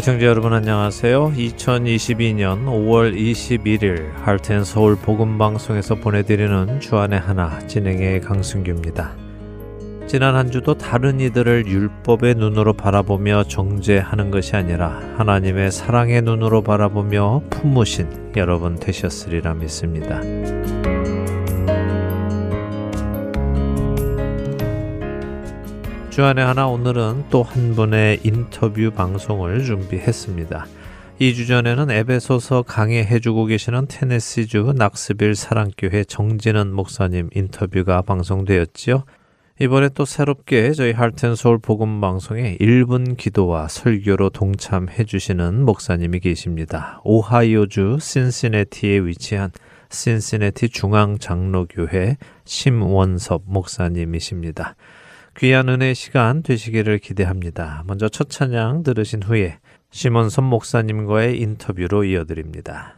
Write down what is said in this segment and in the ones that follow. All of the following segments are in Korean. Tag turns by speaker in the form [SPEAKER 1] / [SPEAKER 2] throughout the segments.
[SPEAKER 1] 애청자 여러분 안녕하세요. 2022년 5월 21일 할텐 서울 복음 방송에서 보내드리는 주안의 하나 진행의 강승규입니다. 지난 한 주도 다른 이들을 율법의 눈으로 바라보며 정죄하는 것이 아니라 하나님의 사랑의 눈으로 바라보며 품으신 여러분 되셨으리라 믿습니다. 주안의 하나 오늘은 또 한 분의 인터뷰 방송을 준비했습니다. 2주 전에는 에베소서 강의해주고 계시는 테네시주 낙스빌 사랑교회 정진은 목사님 인터뷰가 방송되었지요. 이번에 또 새롭게 저희 할텐서울 복음 방송에 1분 기도와 설교로 동참해 주시는 목사님이 계십니다. 오하이오주 신시내티에 위치한 신시내티 중앙 장로교회 심원섭 목사님이십니다. 귀한 은혜 시간 되시기를 기대합니다. 먼저 첫 찬양 들으신 후에 시몬선 목사님과의 인터뷰로 이어드립니다.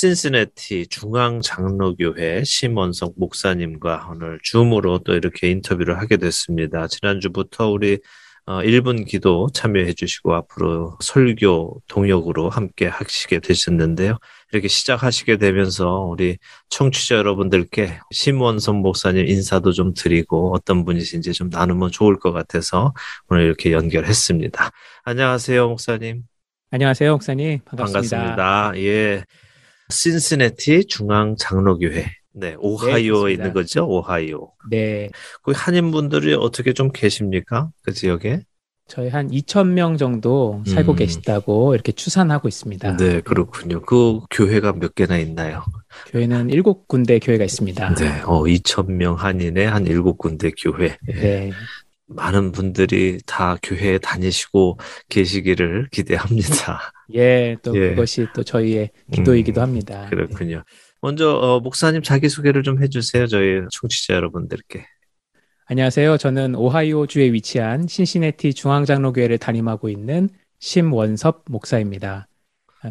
[SPEAKER 1] 신시내티 중앙 장로교회 심원석 목사님과 오늘 줌으로 또 이렇게 인터뷰를 하게 됐습니다. 지난주부터 우리 1분 어, 기도 참여해 주시고 앞으로 설교 동역으로 함께 하시게 되셨는데요. 이렇게 시작하시게 되면서 우리 청취자 여러분들께 심원선 목사님 인사도 좀 드리고 어떤 분이신지 좀 나누면 좋을 것 같아서 오늘 이렇게 연결했습니다. 안녕하세요, 목사님.
[SPEAKER 2] 안녕하세요, 목사님. 반갑습니다.
[SPEAKER 1] 반갑습니다. 예. 신시내티 중앙 장로교회. 네, 오하이오에 네, 있는 거죠, 오하이오.
[SPEAKER 2] 네.
[SPEAKER 1] 그 한인분들이 어떻게 좀 계십니까? 그 지역에?
[SPEAKER 2] 저희 한 2천 명 정도 살고 음. 계시다고 이렇게 추산하고 있습니다.
[SPEAKER 1] 네, 그렇군요. 그 교회가 몇 개나 있나요?
[SPEAKER 2] 교회는 일곱 군데 교회가 있습니다.
[SPEAKER 1] 네, 어, 2천 명 한인의 한 일곱 군데 교회.
[SPEAKER 2] 예. 네.
[SPEAKER 1] 많은 분들이 다 교회에 다니시고 계시기를 기대합니다.
[SPEAKER 2] 예, 또 예. 그것이 또 저희의 기도이기도 음, 합니다.
[SPEAKER 1] 그렇군요. 먼저 어, 목사님 자기 소개를 좀 해주세요. 저희 청취자 여러분들께.
[SPEAKER 2] 안녕하세요. 저는 오하이오 주에 위치한 신시내티 중앙장로교회를 담임하고 있는 심원섭 목사입니다.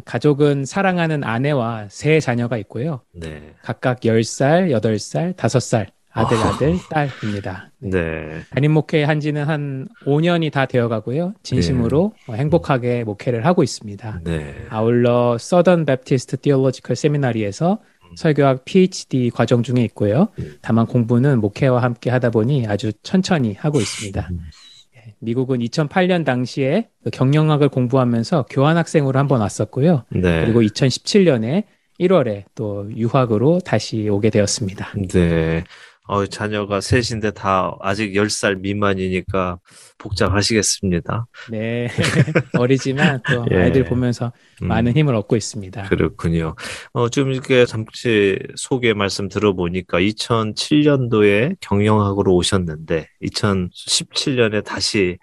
[SPEAKER 2] 가족은 사랑하는 아내와 세 자녀가 있고요.
[SPEAKER 1] 네.
[SPEAKER 2] 각각 10살, 8살, 5살, 아들, 아들, 딸입니다.
[SPEAKER 1] 네.
[SPEAKER 2] 담임 목회 한 지는 한 5년이 다 되어 가고요. 진심으로 네. 행복하게 목회를 하고 있습니다.
[SPEAKER 1] 네.
[SPEAKER 2] 아울러 Southern Baptist Theological Seminary에서 설교학 PhD 과정 중에 있고요. 음. 다만 공부는 목회와 함께 하다 보니 아주 천천히 하고 있습니다. 음. 예, 미국은 2008년 당시에 그 경영학을 공부하면서 교환학생으로 한번 왔었고요.
[SPEAKER 1] 네.
[SPEAKER 2] 그리고 2017년에 1월에 또 유학으로 다시 오게 되었습니다.
[SPEAKER 1] 네. 어, 자녀가 셋인데 다 아직 10살 미만이니까 복잡하시겠습니다.
[SPEAKER 2] 네. 어리지만 또 예. 아이들 보면서 음. 많은 힘을 얻고 있습니다.
[SPEAKER 1] 그렇군요. 어, 지금 이렇게 잠시 소개 말씀 들어보니까 2007년도에 경영학으로 오셨는데 2017년에 다시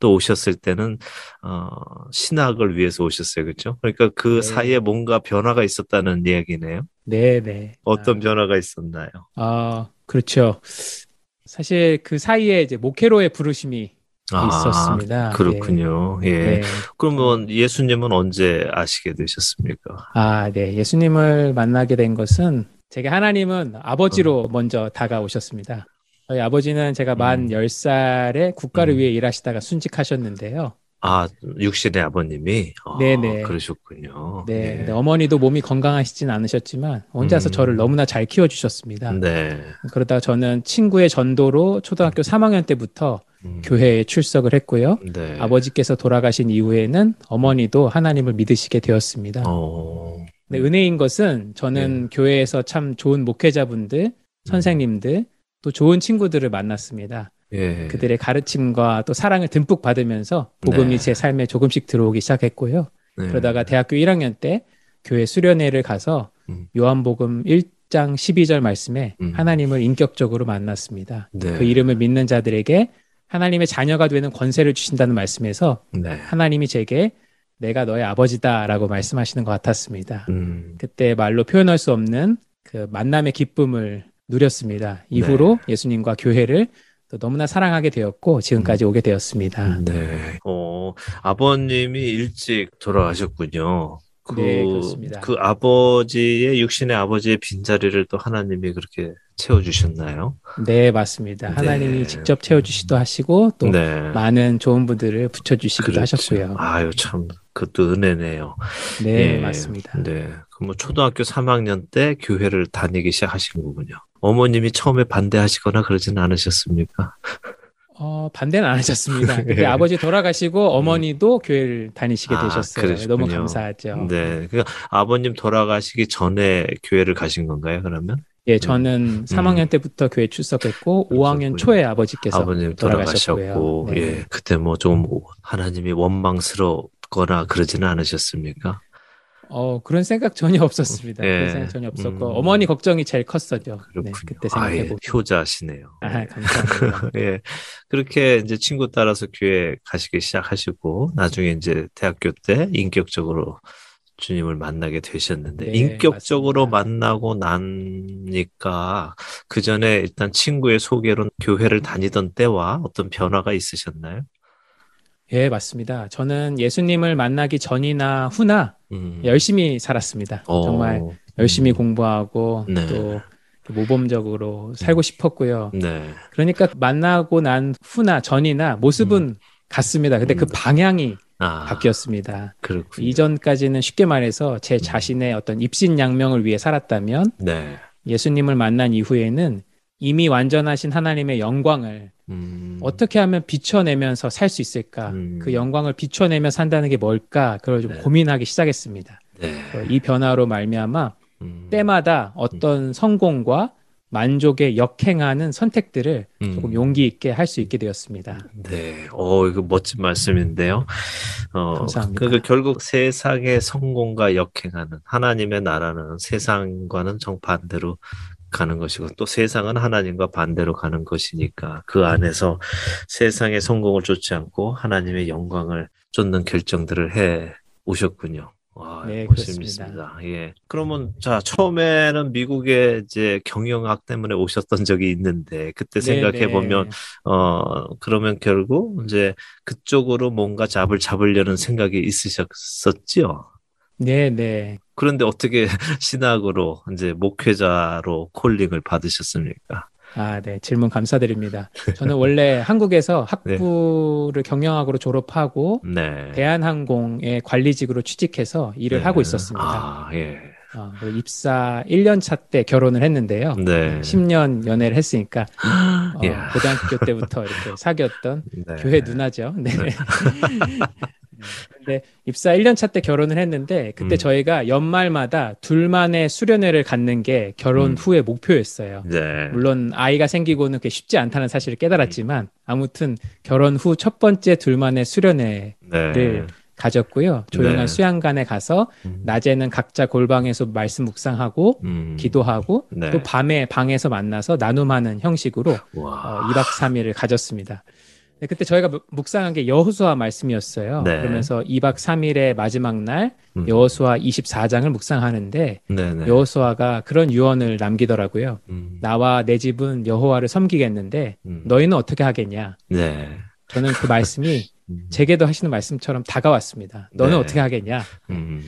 [SPEAKER 1] 또 오셨을 때는 어, 신학을 위해서 오셨어요, 그렇죠? 그러니까 그 네. 사이에 뭔가 변화가 있었다는 이야기네요.
[SPEAKER 2] 네, 네.
[SPEAKER 1] 어떤 아, 변화가 있었나요?
[SPEAKER 2] 아, 그렇죠. 사실 그 사이에 이제 목회로의 부르심이 아, 있었습니다.
[SPEAKER 1] 그렇군요. 네. 예. 네. 그러면 예수님은 언제 아시게 되셨습니까?
[SPEAKER 2] 아, 네. 예수님을 만나게 된 것은 제가 하나님은 아버지로 어. 먼저 다가오셨습니다. 저희 아버지는 제가 만 음. 10살에 국가를 음. 위해 일하시다가 순직하셨는데요.
[SPEAKER 1] 아, 육신의 아버님이? 아, 네네. 그러셨군요.
[SPEAKER 2] 네. 네. 어머니도 몸이 건강하시진 않으셨지만 혼자서 음. 저를 너무나 잘 키워주셨습니다.
[SPEAKER 1] 네.
[SPEAKER 2] 그러다가 저는 친구의 전도로 초등학교 3학년 때부터 음. 교회에 출석을 했고요.
[SPEAKER 1] 네.
[SPEAKER 2] 아버지께서 돌아가신 이후에는 어머니도 하나님을 믿으시게 되었습니다.
[SPEAKER 1] 어.
[SPEAKER 2] 네, 은혜인 것은 저는 네. 교회에서 참 좋은 목회자분들, 음. 선생님들, 또 좋은 친구들을 만났습니다.
[SPEAKER 1] 예.
[SPEAKER 2] 그들의 가르침과 또 사랑을 듬뿍 받으면서 복음이 네. 제 삶에 조금씩 들어오기 시작했고요. 네. 그러다가 대학교 1학년 때 교회 수련회를 가서 음. 요한복음 1장 12절 말씀에 음. 하나님을 인격적으로 만났습니다.
[SPEAKER 1] 네.
[SPEAKER 2] 그 이름을 믿는 자들에게 하나님의 자녀가 되는 권세를 주신다는 말씀에서
[SPEAKER 1] 네.
[SPEAKER 2] 하나님이 제게 내가 너의 아버지다라고 말씀하시는 것 같았습니다.
[SPEAKER 1] 음.
[SPEAKER 2] 그때 말로 표현할 수 없는 그 만남의 기쁨을 누렸습니다. 이후로 네. 예수님과 교회를 또 너무나 사랑하게 되었고 지금까지 오게 되었습니다.
[SPEAKER 1] 네. 어, 아버님이 일찍 돌아가셨군요. 그,
[SPEAKER 2] 네, 그렇습니다.
[SPEAKER 1] 그 아버지의 육신의 아버지의 빈자리를 또 하나님이 그렇게 채워주셨나요?
[SPEAKER 2] 네, 맞습니다. 네. 하나님이 직접 채워주시도 하시고 또 네. 많은 좋은 분들을 붙여주시기도 그렇죠. 하셨고요.
[SPEAKER 1] 아유 참 그것도 은혜네요.
[SPEAKER 2] 네, 예, 맞습니다.
[SPEAKER 1] 네, 그럼 초등학교 3학년 때 교회를 다니기 시작하신 거군요. 어머님이 처음에 반대하시거나 그러지는 않으셨습니까?
[SPEAKER 2] 어, 반대는 안 하셨습니다. 근데 예. 아버지 돌아가시고 어머니도 음. 교회를 다니시게 아, 되셨어요. 아, 너무 감사하죠.
[SPEAKER 1] 네. 그러니까 아버님 돌아가시기 전에 교회를 가신 건가요, 그러면?
[SPEAKER 2] 예, 저는 음. 3학년 때부터 교회 출석했고 그렇군요. 5학년 초에 아버지께서 아버님 돌아가셨고
[SPEAKER 1] 네. 예, 그때 뭐 좀 하나님이 원망스럽거나 그러지는 않으셨습니까?
[SPEAKER 2] 어 그런 생각 전혀 없었습니다. 예. 그런 생각 전혀 없었고 음. 어머니 걱정이 제일 컸었죠.
[SPEAKER 1] 네, 그때 생각해 보면 아, 예. 효자시네요.
[SPEAKER 2] 아 감사합니다.
[SPEAKER 1] 예 그렇게 이제 친구 따라서 교회 가시기 시작하시고 나중에 이제 대학교 때 인격적으로 주님을 만나게 되셨는데 네, 인격적으로 맞습니다. 만나고 나니까 그 전에 일단 친구의 소개로 교회를 다니던 때와 어떤 변화가 있으셨나요?
[SPEAKER 2] 예, 맞습니다. 저는 예수님을 만나기 전이나 후나
[SPEAKER 1] 음.
[SPEAKER 2] 열심히 살았습니다.
[SPEAKER 1] 어,
[SPEAKER 2] 정말 열심히
[SPEAKER 1] 음.
[SPEAKER 2] 공부하고
[SPEAKER 1] 네.
[SPEAKER 2] 또 모범적으로 살고 싶었고요.
[SPEAKER 1] 네.
[SPEAKER 2] 그러니까 만나고 난 후나 전이나 모습은 같습니다. 근데 그
[SPEAKER 1] 음.
[SPEAKER 2] 방향이
[SPEAKER 1] 아,
[SPEAKER 2] 바뀌었습니다.
[SPEAKER 1] 그렇군요.
[SPEAKER 2] 이전까지는 쉽게 말해서 제 자신의 어떤 입신양명을 위해 살았다면
[SPEAKER 1] 네.
[SPEAKER 2] 예수님을 만난 이후에는 이미 완전하신 하나님의 영광을
[SPEAKER 1] 음.
[SPEAKER 2] 어떻게 하면 비춰내면서 살 수 있을까?
[SPEAKER 1] 음.
[SPEAKER 2] 그 영광을 비춰내며 산다는 게 뭘까? 그걸 좀
[SPEAKER 1] 네.
[SPEAKER 2] 고민하기 시작했습니다.
[SPEAKER 1] 네.
[SPEAKER 2] 어, 이 변화로 말미암아
[SPEAKER 1] 음.
[SPEAKER 2] 때마다 어떤 성공과 만족에 역행하는 선택들을
[SPEAKER 1] 음.
[SPEAKER 2] 조금 용기 있게 할 수 있게 되었습니다.
[SPEAKER 1] 네, 어, 이거 멋진 말씀인데요. 어,
[SPEAKER 2] 감사합니다.
[SPEAKER 1] 그 결국 세상의 성공과 역행하는 하나님의 나라는 세상과는 정반대로 가는 것이고 또 세상은 하나님과 반대로 가는 것이니까 그 안에서 세상의 성공을 쫓지 않고 하나님의 영광을 쫓는 결정들을 해 오셨군요. 와,
[SPEAKER 2] 네,
[SPEAKER 1] 멋있습니다. 예. 그러면 자, 처음에는 미국에 이제 경영학 때문에 오셨던 적이 있는데 그때 생각해 보면
[SPEAKER 2] 네,
[SPEAKER 1] 어, 그러면 결국 이제 그쪽으로 뭔가 잡을 잡으려는 생각이 있으셨었지요.
[SPEAKER 2] 네, 네.
[SPEAKER 1] 그런데 어떻게 신학으로 이제 목회자로 콜링을 받으셨습니까?
[SPEAKER 2] 아, 네. 질문 감사드립니다. 저는 원래 한국에서
[SPEAKER 1] 네.
[SPEAKER 2] 학부를 경영학으로 졸업하고
[SPEAKER 1] 네.
[SPEAKER 2] 대한항공의 관리직으로 취직해서 일을
[SPEAKER 1] 네.
[SPEAKER 2] 하고 있었습니다.
[SPEAKER 1] 아, 예.
[SPEAKER 2] 어, 입사 1년 차 때 결혼을 했는데요.
[SPEAKER 1] 네.
[SPEAKER 2] 10년 연애를 했으니까 어. 고등학교 때부터 이렇게 사귀었던
[SPEAKER 1] 네.
[SPEAKER 2] 교회 누나죠. 네. 근데 입사 1년 차 때 결혼을 했는데 그때
[SPEAKER 1] 음.
[SPEAKER 2] 저희가 연말마다 둘만의 수련회를 갖는 게 결혼
[SPEAKER 1] 음.
[SPEAKER 2] 후의 목표였어요.
[SPEAKER 1] 네.
[SPEAKER 2] 물론 아이가 생기고는 그게 쉽지 않다는 사실을 깨달았지만 아무튼 결혼 후 첫 번째 둘만의 수련회를
[SPEAKER 1] 네.
[SPEAKER 2] 가졌고요. 조용한
[SPEAKER 1] 네.
[SPEAKER 2] 수양관에 가서
[SPEAKER 1] 음.
[SPEAKER 2] 낮에는 각자 골방에서 말씀 묵상하고
[SPEAKER 1] 음.
[SPEAKER 2] 기도하고
[SPEAKER 1] 네.
[SPEAKER 2] 또 밤에 방에서 만나서 나눔하는 형식으로
[SPEAKER 1] 와.
[SPEAKER 2] 어, 2박 3일을 가졌습니다. 네, 그때 저희가 묵- 묵상한 게 여호수아 말씀이었어요.
[SPEAKER 1] 네.
[SPEAKER 2] 그러면서 2박 3일의 마지막 날
[SPEAKER 1] 음.
[SPEAKER 2] 여호수아 24장을 묵상하는데
[SPEAKER 1] 네네.
[SPEAKER 2] 여호수아가 그런 유언을 남기더라고요.
[SPEAKER 1] 음.
[SPEAKER 2] 나와 내 집은 여호와를 섬기겠는데
[SPEAKER 1] 음.
[SPEAKER 2] 너희는 어떻게 하겠냐?
[SPEAKER 1] 네.
[SPEAKER 2] 저는 그 말씀이
[SPEAKER 1] 음.
[SPEAKER 2] 제게도 하시는 말씀처럼 다가왔습니다. 너는
[SPEAKER 1] 네.
[SPEAKER 2] 어떻게 하겠냐?
[SPEAKER 1] 음.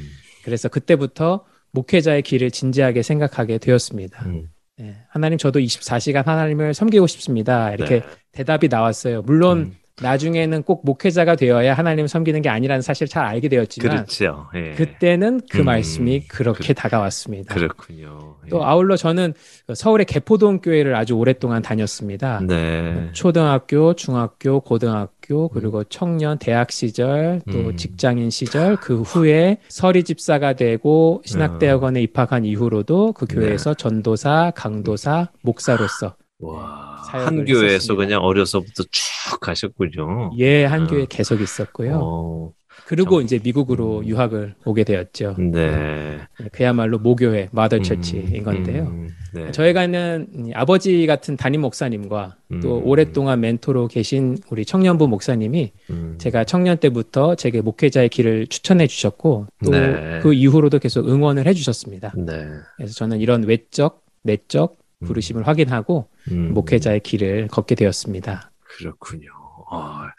[SPEAKER 2] 그래서 그때부터 목회자의 길을 진지하게 생각하게 되었습니다.
[SPEAKER 1] 음.
[SPEAKER 2] 네, 하나님 저도 24시간 하나님을 섬기고 싶습니다. 이렇게
[SPEAKER 1] 네.
[SPEAKER 2] 대답이 나왔어요. 물론
[SPEAKER 1] 음.
[SPEAKER 2] 나중에는 꼭 목회자가 되어야 하나님을 섬기는 게 아니라는 사실 잘 알게 되었지만
[SPEAKER 1] 그렇죠. 예.
[SPEAKER 2] 그때는 그
[SPEAKER 1] 음.
[SPEAKER 2] 말씀이 그렇게
[SPEAKER 1] 그-
[SPEAKER 2] 다가왔습니다.
[SPEAKER 1] 그렇군요. 예.
[SPEAKER 2] 또 아울러 저는 서울의 개포동 교회를 아주 오랫동안 다녔습니다.
[SPEAKER 1] 네.
[SPEAKER 2] 초등학교, 중학교, 고등학교, 그리고 청년 대학 시절, 또
[SPEAKER 1] 음.
[SPEAKER 2] 직장인 시절, 그 후에 서리 집사가 되고 신학대학원에 입학한 이후로도 그
[SPEAKER 1] 네.
[SPEAKER 2] 교회에서 전도사, 강도사, 목사로서
[SPEAKER 1] 와, 한 교회에서
[SPEAKER 2] 했었습니다.
[SPEAKER 1] 그냥 어려서부터 쭉 가셨군요.
[SPEAKER 2] 예, 한
[SPEAKER 1] 어.
[SPEAKER 2] 교회 계속 있었고요.
[SPEAKER 1] 어,
[SPEAKER 2] 그리고
[SPEAKER 1] 참.
[SPEAKER 2] 이제 미국으로
[SPEAKER 1] 음.
[SPEAKER 2] 유학을 오게 되었죠.
[SPEAKER 1] 네.
[SPEAKER 2] 그야말로 모교회, 마더
[SPEAKER 1] 음,
[SPEAKER 2] 처치인 건데요.
[SPEAKER 1] 음, 네.
[SPEAKER 2] 저희가는 이 아버지 같은 담임 목사님과 또
[SPEAKER 1] 음.
[SPEAKER 2] 오랫동안 멘토로 계신 우리 청년부 목사님이
[SPEAKER 1] 음,
[SPEAKER 2] 제가 청년 때부터 제게 목회자의 길을 추천해 주셨고 또
[SPEAKER 1] 네.
[SPEAKER 2] 그 이후로도 계속 응원을 해 주셨습니다.
[SPEAKER 1] 네.
[SPEAKER 2] 그래서 저는 이런 외적, 내적 부르심을 확인하고
[SPEAKER 1] 음,
[SPEAKER 2] 목회자의 길을 걷게 되었습니다.
[SPEAKER 1] 그렇군요. 아,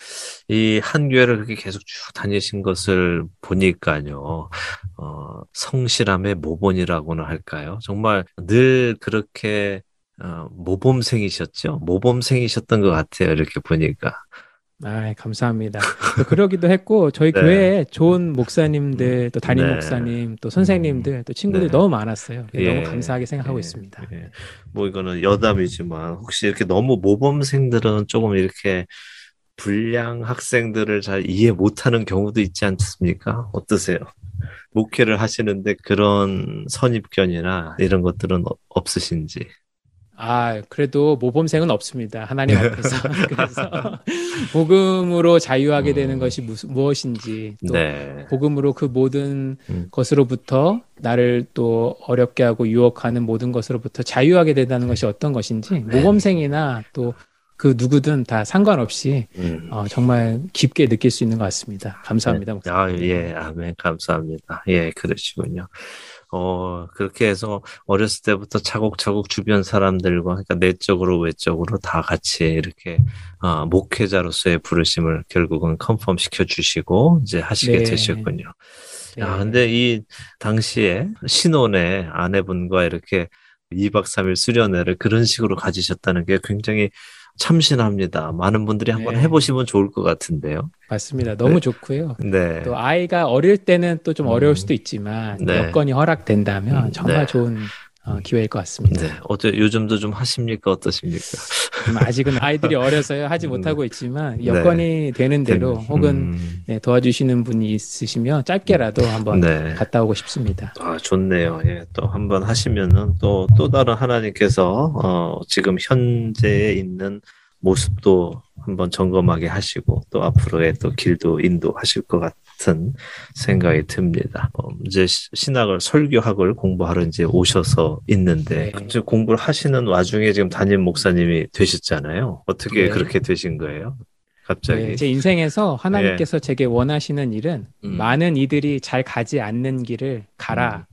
[SPEAKER 1] 이한 교회를 그렇게 계속 쭉 다니신 것을 보니까요, 어, 성실함의 모본이라고나 할까요? 정말 늘 그렇게 어, 모범생이셨죠? 모범생이셨던 것 같아요. 이렇게 보니까.
[SPEAKER 2] 아, 감사합니다. 또 그러기도 했고 저희
[SPEAKER 1] 네.
[SPEAKER 2] 교회에 좋은 목사님들, 또 담임
[SPEAKER 1] 네.
[SPEAKER 2] 목사님, 또 선생님들, 또 친구들이
[SPEAKER 1] 네.
[SPEAKER 2] 너무 많았어요.
[SPEAKER 1] 예.
[SPEAKER 2] 너무 감사하게 생각하고
[SPEAKER 1] 예,
[SPEAKER 2] 있습니다.
[SPEAKER 1] 예. 뭐 이거는 여담이지만 혹시 이렇게 너무 모범생들은 조금 이렇게 불량 학생들을 잘 이해 못하는 경우도 있지 않습니까? 어떠세요? 목회를 하시는데 그런 선입견이나 이런 것들은 어- 없으신지.
[SPEAKER 2] 아, 그래도 모범생은 없습니다. 하나님 앞에서. 그래서 복음으로 자유하게 되는
[SPEAKER 1] 음.
[SPEAKER 2] 것이 무슨, 무엇인지 또
[SPEAKER 1] 네.
[SPEAKER 2] 복음으로 그 모든
[SPEAKER 1] 음.
[SPEAKER 2] 것으로부터 나를 또 어렵게 하고 유혹하는 모든 것으로부터 자유하게 된다는 것이 어떤 것인지
[SPEAKER 1] 네.
[SPEAKER 2] 모범생이나 또 그 누구든 다 상관없이
[SPEAKER 1] 음.
[SPEAKER 2] 어, 정말 깊게 느낄 수 있는 것 같습니다. 감사합니다. 목사님.
[SPEAKER 1] 아, 예, 아멘, 감사합니다. 예, 그러시군요. 어, 그렇게 해서 어렸을 때부터 차곡차곡 주변 사람들과, 그러니까 내적으로 외적으로 다 같이 이렇게, 어, 목회자로서의 부르심을 결국은 컨펌 시켜주시고, 이제 하시게
[SPEAKER 2] 네.
[SPEAKER 1] 되셨군요. 야,
[SPEAKER 2] 네.
[SPEAKER 1] 근데 이 당시에 신혼의 아내분과 이렇게 2박 3일 수련회를 그런 식으로 가지셨다는 게 굉장히 참신합니다. 많은 분들이 한번
[SPEAKER 2] 네.
[SPEAKER 1] 해보시면 좋을 것 같은데요.
[SPEAKER 2] 맞습니다. 너무
[SPEAKER 1] 네.
[SPEAKER 2] 좋고요.
[SPEAKER 1] 네.
[SPEAKER 2] 또 아이가 어릴 때는 또좀
[SPEAKER 1] 음.
[SPEAKER 2] 어려울 수도 있지만
[SPEAKER 1] 네.
[SPEAKER 2] 여건이 허락된다면
[SPEAKER 1] 음,
[SPEAKER 2] 정말
[SPEAKER 1] 네.
[SPEAKER 2] 좋은 어, 기회일 것 같습니다.
[SPEAKER 1] 네. 어때 요즘도 좀 하십니까? 어떠십니까?
[SPEAKER 2] 좀 아직은 아이들이 어려서요 하지
[SPEAKER 1] 음.
[SPEAKER 2] 못하고 있지만
[SPEAKER 1] 네.
[SPEAKER 2] 여건이 되는 대로
[SPEAKER 1] 되는-
[SPEAKER 2] 혹은
[SPEAKER 1] 음,
[SPEAKER 2] 네, 도와주시는 분이 있으시면 짧게라도 한번
[SPEAKER 1] 네.
[SPEAKER 2] 갔다 오고 싶습니다.
[SPEAKER 1] 아, 좋네요. 예, 또 한번 하시면은 또, 또 다른 하나님께서, 어, 지금 현재에 있는 모습도 한번 점검하게 하시고, 또 앞으로의 또 길도 인도하실 것 같은 생각이 듭니다. 어, 이제 시- 신학을, 설교학을 공부하러 이제 오셔서 있는데,
[SPEAKER 2] 네.
[SPEAKER 1] 공부를 하시는 와중에 지금 담임 목사님이 되셨잖아요. 어떻게
[SPEAKER 2] 네.
[SPEAKER 1] 그렇게 되신 거예요? 갑자기.
[SPEAKER 2] 네, 제 인생에서 하나님께서 제게 원하시는 일은
[SPEAKER 1] 음.
[SPEAKER 2] 많은 이들이 잘 가지 않는 길을 가라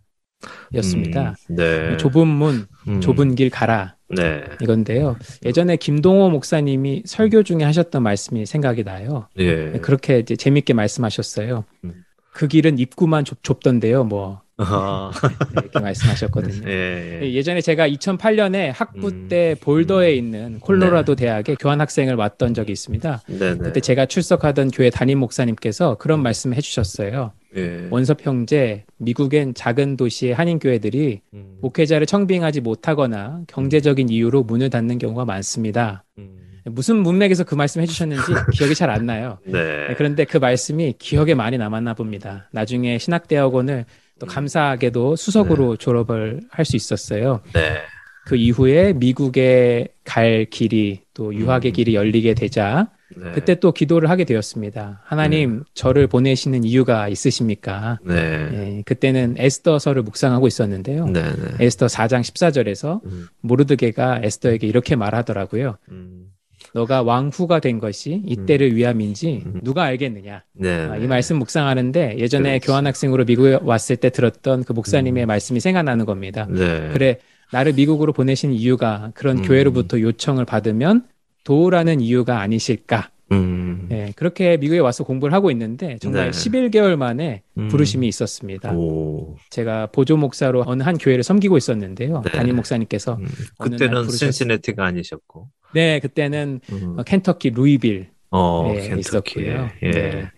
[SPEAKER 2] 였습니다.
[SPEAKER 1] 음, 네.
[SPEAKER 2] 좁은 문,
[SPEAKER 1] 음,
[SPEAKER 2] 좁은 길 가라
[SPEAKER 1] 네.
[SPEAKER 2] 이건데요. 예전에 김동호 목사님이 설교 중에 하셨던 말씀이 생각이 나요.
[SPEAKER 1] 예.
[SPEAKER 2] 그렇게 이제 재밌게 말씀하셨어요.
[SPEAKER 1] 음.
[SPEAKER 2] 그 길은 입구만 좁, 좁던데요. 뭐
[SPEAKER 1] 아,
[SPEAKER 2] 네, 이렇게 말씀하셨거든요.
[SPEAKER 1] 예. 예.
[SPEAKER 2] 예 전에 제가 2008년에 학부
[SPEAKER 1] 음.
[SPEAKER 2] 때 볼더에 있는 콜로라도 대학에 교환 학생을 왔던 적이 있습니다.
[SPEAKER 1] 네네.
[SPEAKER 2] 그때 제가 출석하던 교회 담임 목사님께서 그런 말씀을 해주셨어요.
[SPEAKER 1] 예.
[SPEAKER 2] 원섭 형제, 미국엔 작은 도시의 한인 교회들이
[SPEAKER 1] 음,
[SPEAKER 2] 목회자를 청빙하지 못하거나 경제적인 이유로 문을 닫는 경우가 많습니다.
[SPEAKER 1] 음,
[SPEAKER 2] 무슨 문맥에서 그 말씀 해주셨는지 기억이 잘 안 나요.
[SPEAKER 1] 네.
[SPEAKER 2] 네, 그런데 그 말씀이 기억에 많이 남았나 봅니다. 나중에 신학대학원을 또
[SPEAKER 1] 음.
[SPEAKER 2] 감사하게도 수석으로 졸업을 할 수 있었어요.
[SPEAKER 1] 네.
[SPEAKER 2] 그 이후에 미국에 갈 길이 또 유학의
[SPEAKER 1] 음.
[SPEAKER 2] 길이 열리게 되자
[SPEAKER 1] 네.
[SPEAKER 2] 그때 또 기도를 하게 되었습니다. 하나님 저를 보내시는 이유가 있으십니까?
[SPEAKER 1] 네.
[SPEAKER 2] 예, 그때는 에스더서를 묵상하고 있었는데요.
[SPEAKER 1] 네. 네.
[SPEAKER 2] 에스더 4장 14절에서
[SPEAKER 1] 음,
[SPEAKER 2] 모르드게가 에스더에게 이렇게 말하더라고요.
[SPEAKER 1] 음,
[SPEAKER 2] 너가 왕후가 된 것이 이때를 위함인지
[SPEAKER 1] 음.
[SPEAKER 2] 누가 알겠느냐?
[SPEAKER 1] 네.
[SPEAKER 2] 아, 이 말씀 묵상하는데 예전에
[SPEAKER 1] 그렇지.
[SPEAKER 2] 교환학생으로 미국에 왔을 때 들었던 그 목사님의
[SPEAKER 1] 음.
[SPEAKER 2] 말씀이 생각나는 겁니다.
[SPEAKER 1] 네.
[SPEAKER 2] 그래 나를 미국으로 보내신 이유가 그런
[SPEAKER 1] 음.
[SPEAKER 2] 교회로부터 요청을 받으면 도우라는 이유가 아니실까?
[SPEAKER 1] 음,
[SPEAKER 2] 네, 그렇게 미국에 와서 공부를 하고 있는데 정말
[SPEAKER 1] 네.
[SPEAKER 2] 11개월 만에
[SPEAKER 1] 음.
[SPEAKER 2] 부르심이 있었습니다.
[SPEAKER 1] 오.
[SPEAKER 2] 제가 보조 목사로 어느 한 교회를 섬기고 있었는데요.
[SPEAKER 1] 네.
[SPEAKER 2] 담임 목사님께서
[SPEAKER 1] 음, 그때는 센시네티가 아니셨고.
[SPEAKER 2] 네 그때는
[SPEAKER 1] 음.
[SPEAKER 2] 어, 켄터키 루이빌
[SPEAKER 1] 어,
[SPEAKER 2] 네,
[SPEAKER 1] 켄터키에.
[SPEAKER 2] 있었고요.
[SPEAKER 1] 예.
[SPEAKER 2] 네.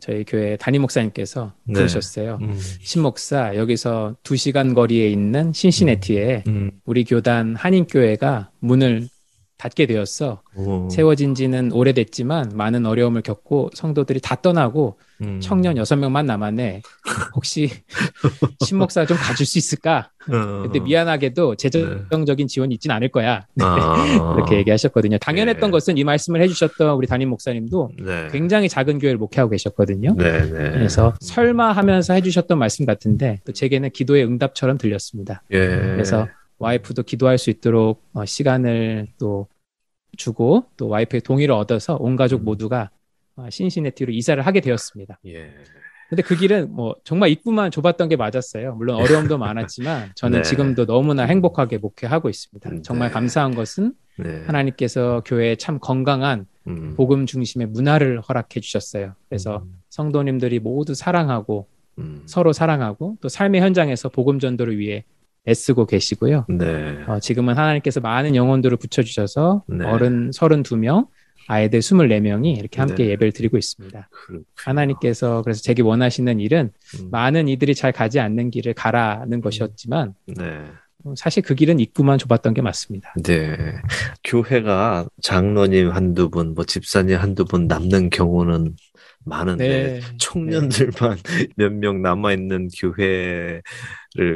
[SPEAKER 2] 저희 교회 담임 목사님께서
[SPEAKER 1] 네.
[SPEAKER 2] 부르셨어요.
[SPEAKER 1] 음,
[SPEAKER 2] 신 목사 여기서 두 시간 거리에 있는 신시내티에
[SPEAKER 1] 음,
[SPEAKER 2] 우리 교단 한인 교회가 문을 닫게 되었어.
[SPEAKER 1] 오.
[SPEAKER 2] 세워진 지는 오래됐지만 많은 어려움을 겪고 성도들이 다 떠나고
[SPEAKER 1] 음.
[SPEAKER 2] 청년 여섯 명만 남았네. 혹시 신 목사 좀 가줄 수 있을까?
[SPEAKER 1] 어.
[SPEAKER 2] 근데 미안하게도 재정적인 지원이 있진 않을 거야.
[SPEAKER 1] 아.
[SPEAKER 2] 그렇게 얘기하셨거든요. 당연했던
[SPEAKER 1] 예.
[SPEAKER 2] 것은 이 말씀을 해주셨던 우리 담임 목사님도
[SPEAKER 1] 네.
[SPEAKER 2] 굉장히 작은 교회를 목회하고 계셨거든요.
[SPEAKER 1] 네, 네.
[SPEAKER 2] 그래서 설마 하면서 해주셨던 말씀 같은데 또 제게는 기도의 응답처럼 들렸습니다.
[SPEAKER 1] 예.
[SPEAKER 2] 그래서 와이프도 기도할 수 있도록 어, 시간을 또 주고 또 와이프의 동의를 얻어서 온 가족
[SPEAKER 1] 음.
[SPEAKER 2] 모두가 어, 신시내티로 이사를 하게 되었습니다.
[SPEAKER 1] 예.
[SPEAKER 2] 근데 그 길은 뭐 정말 입구만 좁았던 게 맞았어요. 물론 어려움도 많았지만 저는
[SPEAKER 1] 네.
[SPEAKER 2] 지금도 너무나 행복하게 목회하고 있습니다.
[SPEAKER 1] 네.
[SPEAKER 2] 정말 감사한 것은
[SPEAKER 1] 네.
[SPEAKER 2] 하나님께서 교회에 참 건강한
[SPEAKER 1] 음.
[SPEAKER 2] 복음 중심의 문화를 허락해 주셨어요. 그래서 성도님들이 모두 사랑하고
[SPEAKER 1] 음.
[SPEAKER 2] 서로 사랑하고 또 삶의 현장에서 복음 전도를 위해 애쓰고 계시고요.
[SPEAKER 1] 네.
[SPEAKER 2] 어, 지금은 하나님께서 많은 영혼들을 붙여주셔서
[SPEAKER 1] 네.
[SPEAKER 2] 어른 32명, 아이들 24명이 이렇게 함께
[SPEAKER 1] 네.
[SPEAKER 2] 예배를 드리고 있습니다.
[SPEAKER 1] 그렇군요.
[SPEAKER 2] 하나님께서 그래서 제게 원하시는 일은
[SPEAKER 1] 음.
[SPEAKER 2] 많은 이들이 잘 가지 않는 길을 가라는 것이었지만
[SPEAKER 1] 네.
[SPEAKER 2] 어, 사실 그 길은 입구만 좁았던 게 맞습니다.
[SPEAKER 1] 네. 교회가 장로님 한두 분, 뭐 집사님 한두 분 남는 경우는 많은데
[SPEAKER 2] 네.
[SPEAKER 1] 청년들만 몇명 남아있는 교회를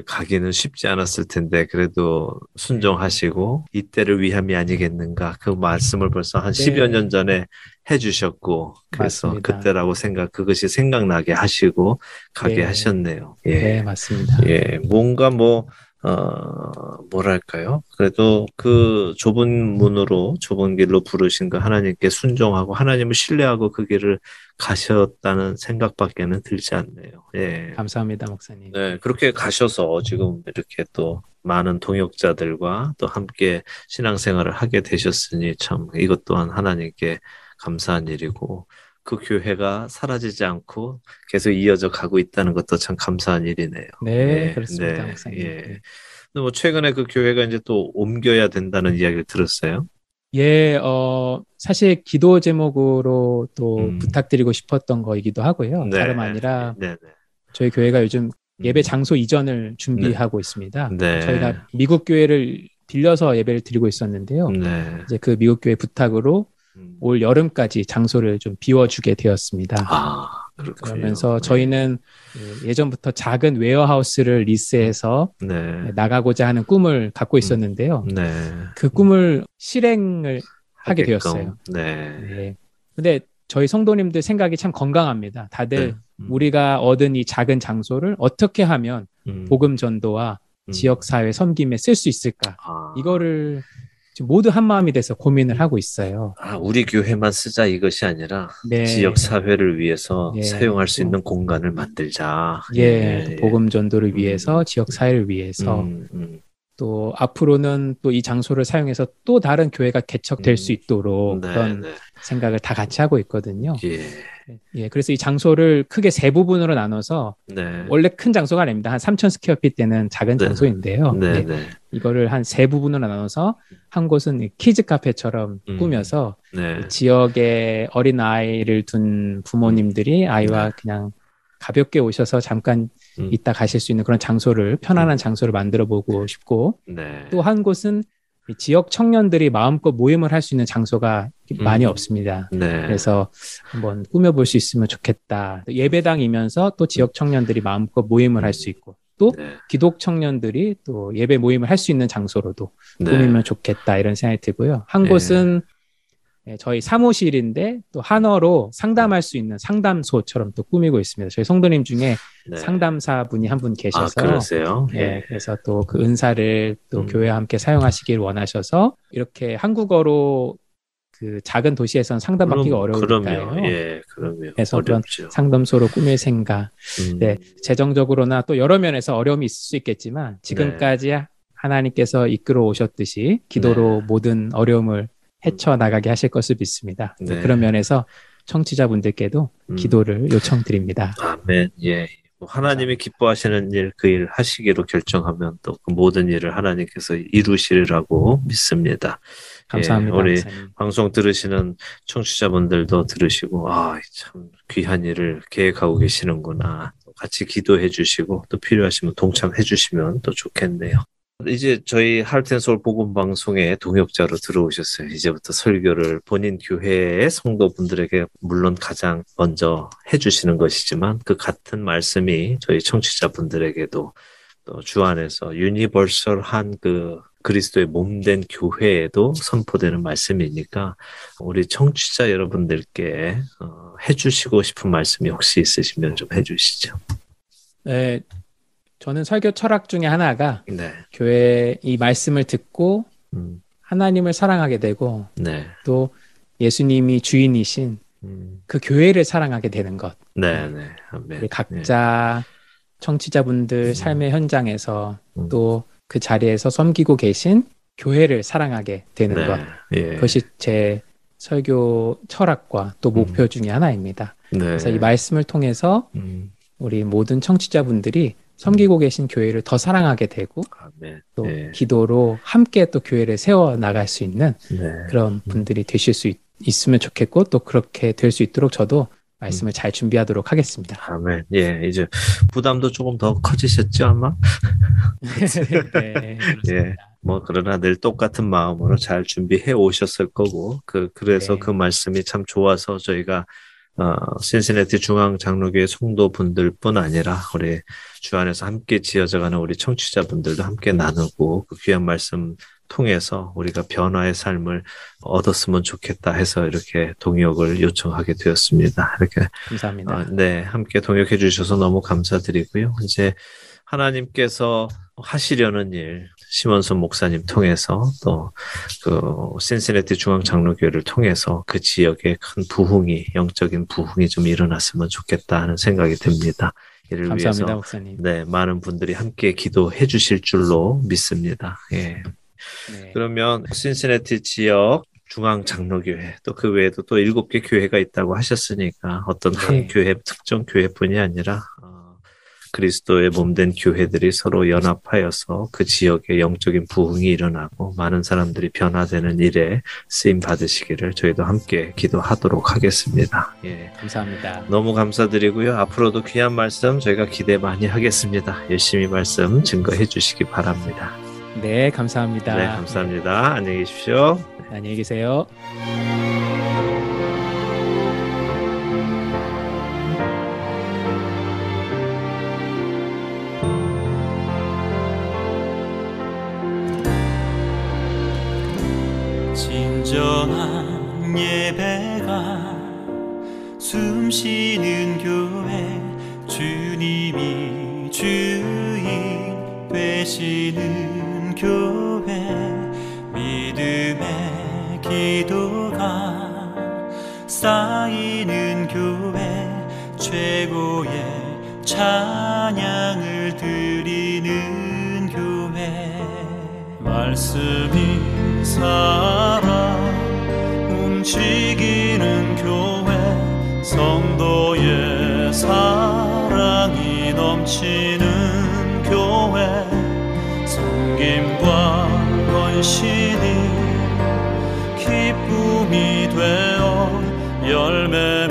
[SPEAKER 1] 가기는 쉽지 않았을 텐데 그래도 순종하시고 이때를 위함이 아니겠는가 그 말씀을 벌써 한
[SPEAKER 2] 네.
[SPEAKER 1] 10여 년 전에 해주셨고 그래서
[SPEAKER 2] 맞습니다.
[SPEAKER 1] 그때라고 생각 그것이 생각나게 하시고 가게
[SPEAKER 2] 네.
[SPEAKER 1] 하셨네요. 예.
[SPEAKER 2] 네, 맞습니다.
[SPEAKER 1] 예, 뭔가 뭐 어, 뭐랄까요? 그래도 그 좁은 문으로 좁은 길로 부르신 그 하나님께 순종하고 하나님을 신뢰하고 그 길을 가셨다는 생각밖에는 들지 않네요. 예.
[SPEAKER 2] 감사합니다, 목사님.
[SPEAKER 1] 네, 그렇게 가셔서 지금 이렇게 또 많은 동역자들과 또 함께 신앙생활을 하게 되셨으니 참 이것 또한 하나님께 감사한 일이고 그 교회가 사라지지 않고 계속 이어져 가고 있다는 것도 참 감사한 일이네요.
[SPEAKER 2] 네, 예, 그렇습니다, 네, 목사님. 예.
[SPEAKER 1] 네. 뭐 최근에 그 교회가 이제 또 옮겨야 된다는 이야기를 들었어요.
[SPEAKER 2] 예, 어, 사실 기도 제목으로 또 음. 부탁드리고 싶었던 거이기도 하고요. 네, 다름 아니라 네, 네. 저희 교회가 요즘 예배 음. 장소 이전을 준비하고 네. 있습니다. 네. 저희가 미국 교회를 빌려서 예배를 드리고 있었는데요. 네. 이제 그 미국 교회 부탁으로 음. 올 여름까지 장소를 좀 비워주게 되었습니다. 아, 그러면서 네. 저희는 그 예전부터 작은 웨어하우스를 리스해서 네. 나가고자 하는 꿈을 갖고 음. 있었는데요. 네. 그 꿈을 실행을 하게 되었어요. 네. 네. 근데 저희 성도님들 생각이 참 건강합니다. 다들 네. 음. 우리가 얻은 이 작은 장소를 어떻게 하면 음. 복음 전도와 음. 지역 사회 섬김에 쓸 수 있을까? 아. 이거를 지금 모두 한 마음이 돼서 고민을 하고 있어요.
[SPEAKER 1] 아, 우리 교회만 쓰자 이것이 아니라 네. 지역 사회를 위해서 예. 사용할 수 있는 공간을 만들자.
[SPEAKER 2] 예, 예. 복음 전도를 위해서 음. 지역 사회를 위해서 음, 음. 또 앞으로는 또 이 장소를 사용해서 또 다른 교회가 개척될 음. 수 있도록 네, 그런 네. 생각을 다 같이 하고 있거든요. 예. 예, 그래서 이 장소를 크게 세 부분으로 나눠서 네. 원래 큰 장소가 아닙니다. 한 3천 square feet 되는 작은 네. 장소인데요. 네, 네. 네. 이거를 한 세 부분으로 나눠서 한 곳은 키즈 카페처럼 음. 꾸며서 네. 지역에 어린 아이를 둔 부모님들이 아이와 네. 그냥 가볍게 오셔서 잠깐 음. 있다 가실 수 있는 그런 장소를 편안한 음. 장소를 만들어 보고 싶고 또 한 곳은 지역 청년들이 마음껏 모임을 할 수 있는 장소가 음. 많이 없습니다. 네. 그래서 한번 꾸며볼 수 있으면 좋겠다. 예배당이면서 또 지역 청년들이 마음껏 모임을 할 수 있고 또 네. 기독 청년들이 또 예배 모임을 할 수 있는 장소로도 네. 꾸미면 좋겠다 이런 생각이 들고요. 한 네. 곳은 예, 저희 사무실인데 또 한어로 상담할 수 있는 상담소처럼 또 꾸미고 있습니다. 저희 성도님 중에 네. 상담사 분이 한 분 계셔서
[SPEAKER 1] 아, 그러세요?
[SPEAKER 2] 예, 네. 그래서 또 그 은사를 또 음. 교회와 함께 사용하시길 원하셔서 이렇게 한국어로 그 작은 도시에서는 상담받기가 어려우니까요.
[SPEAKER 1] 예, 그럼요.
[SPEAKER 2] 그래서 그런 상담소로 꾸밀 생각. 음. 네, 재정적으로나 또 여러 면에서 어려움이 있을 수 있겠지만 지금까지 네. 하나님께서 이끌어 오셨듯이 기도로 네. 모든 어려움을 헤쳐나가게 하실 것을 믿습니다. 네. 그런 면에서 청취자분들께도 음. 기도를 요청드립니다.
[SPEAKER 1] 아멘. 예. 뭐 하나님이 기뻐하시는 일, 그 일 하시기로 결정하면 또 그 모든 일을 하나님께서 이루시리라고 믿습니다.
[SPEAKER 2] 감사합니다.
[SPEAKER 1] 예, 우리 방송 들으시는 청취자분들도 들으시고, 아, 참 귀한 일을 계획하고 계시는구나. 같이 기도해 주시고, 또 필요하시면 동참해 주시면 또 좋겠네요. 이제 저희 할텐솔 복음 방송에 동역자로 들어오셨어요. 이제부터 설교를 본인 교회의 성도분들에게 물론 가장 먼저 해주시는 것이지만 그 같은 말씀이 저희 청취자분들에게도 또 주 안에서 유니버설한 그 그리스도의 몸된 교회에도 선포되는 말씀이니까 우리 청취자 여러분들께 어, 해주시고 싶은 말씀이 혹시 있으시면 좀 해주시죠.
[SPEAKER 2] 네, 저는 설교 철학 중에 하나가 네. 교회 이 말씀을 듣고 음. 하나님을 사랑하게 되고 네. 또 예수님이 주인이신 음. 그 교회를 사랑하게 되는 것. 네, 네. 우리 각자 네. 청취자분들 음. 삶의 현장에서 음. 또그 자리에서 섬기고 계신 교회를 사랑하게 되는 네. 것. 예. 그것이 제 설교 철학과 또 목표 음. 중의 하나입니다. 네. 그래서 이 말씀을 통해서 음. 우리 모든 청취자분들이 섬기고 계신 교회를 더 사랑하게 되고 아, 네. 또 네. 기도로 함께 또 교회를 세워 나갈 수 있는 네. 그런 음. 분들이 되실 수 있, 으면 좋겠고 또 그렇게 될 수 있도록 저도 말씀을 음. 잘 준비하도록 하겠습니다.
[SPEAKER 1] 아멘. 예, 이제 부담도 조금 더 커지셨죠 아마? 네, 예. 뭐 그러나 늘 똑같은 마음으로 잘 준비해 오셨을 거고 그 그래서 네. 그 말씀이 참 좋아서 저희가 어, 신시내티 중앙 장로교회 성도분들뿐 아니라 우리 주 안에서 함께 지어져가는 우리 청취자분들도 함께 나누고 그 귀한 말씀 통해서 우리가 변화의 삶을 얻었으면 좋겠다 해서 이렇게 동역을 요청하게 되었습니다. 이렇게
[SPEAKER 2] 감사합니다. 어,
[SPEAKER 1] 네, 함께 동역해 주셔서 너무 감사드리고요. 이제 하나님께서 하시려는 일, 심원순 목사님 통해서 또 그 신시내티 중앙장로교회를 통해서 그 지역에 큰 부흥이 영적인 부흥이 좀 일어났으면 좋겠다 하는 생각이 듭니다.
[SPEAKER 2] 이를 감사합니다, 위해서 목사님.
[SPEAKER 1] 네 많은 분들이 함께 기도해 주실 줄로 믿습니다. 예. 네. 그러면 신시내티 지역 중앙 장로교회 또 그 외에도 또 일곱 개 교회가 있다고 하셨으니까 어떤 한 네. 교회 특정 교회뿐이 아니라 그리스도의 몸된 교회들이 서로 연합하여서 그 지역에 영적인 부흥이 일어나고 많은 사람들이 변화되는 일에 쓰임 받으시기를 저희도 함께 기도하도록 하겠습니다.
[SPEAKER 2] 예. 감사합니다.
[SPEAKER 1] 너무 감사드리고요. 앞으로도 귀한 말씀 저희가 기대 많이 하겠습니다. 열심히 말씀 증거해 주시기 바랍니다.
[SPEAKER 2] 네, 감사합니다.
[SPEAKER 1] 네, 감사합니다. 안녕히 계십시오.
[SPEAKER 2] 네, 안녕히 계세요.
[SPEAKER 3] 넘치는 교회 섬김과 헌신이 기쁨이 되어 열매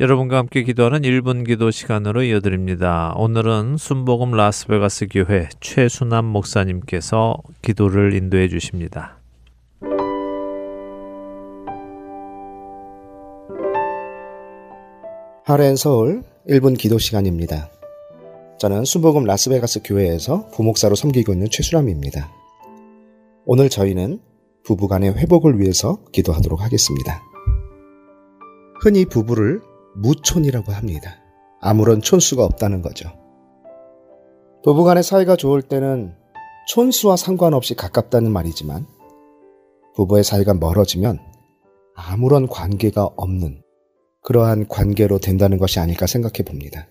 [SPEAKER 1] 여러분과 함께 기도하는 1분 기도 시간으로 이어드립니다. 오늘은 순복음 라스베가스 교회 최순남 목사님께서 기도를 인도해 주십니다.
[SPEAKER 4] 하렌 서울 1분 기도 시간입니다. 저는 순복음 라스베가스 교회에서 부목사로 섬기고 있는 최수람입니다. 오늘 저희는 부부간의 회복을 위해서 기도하도록 하겠습니다. 흔히 부부를 무촌이라고 합니다. 아무런 촌수가 없다는 거죠. 부부간의 사이가 좋을 때는 촌수와 상관없이 가깝다는 말이지만 부부의 사이가 멀어지면 아무런 관계가 없는 그러한 관계로 된다는 것이 아닐까 생각해 봅니다.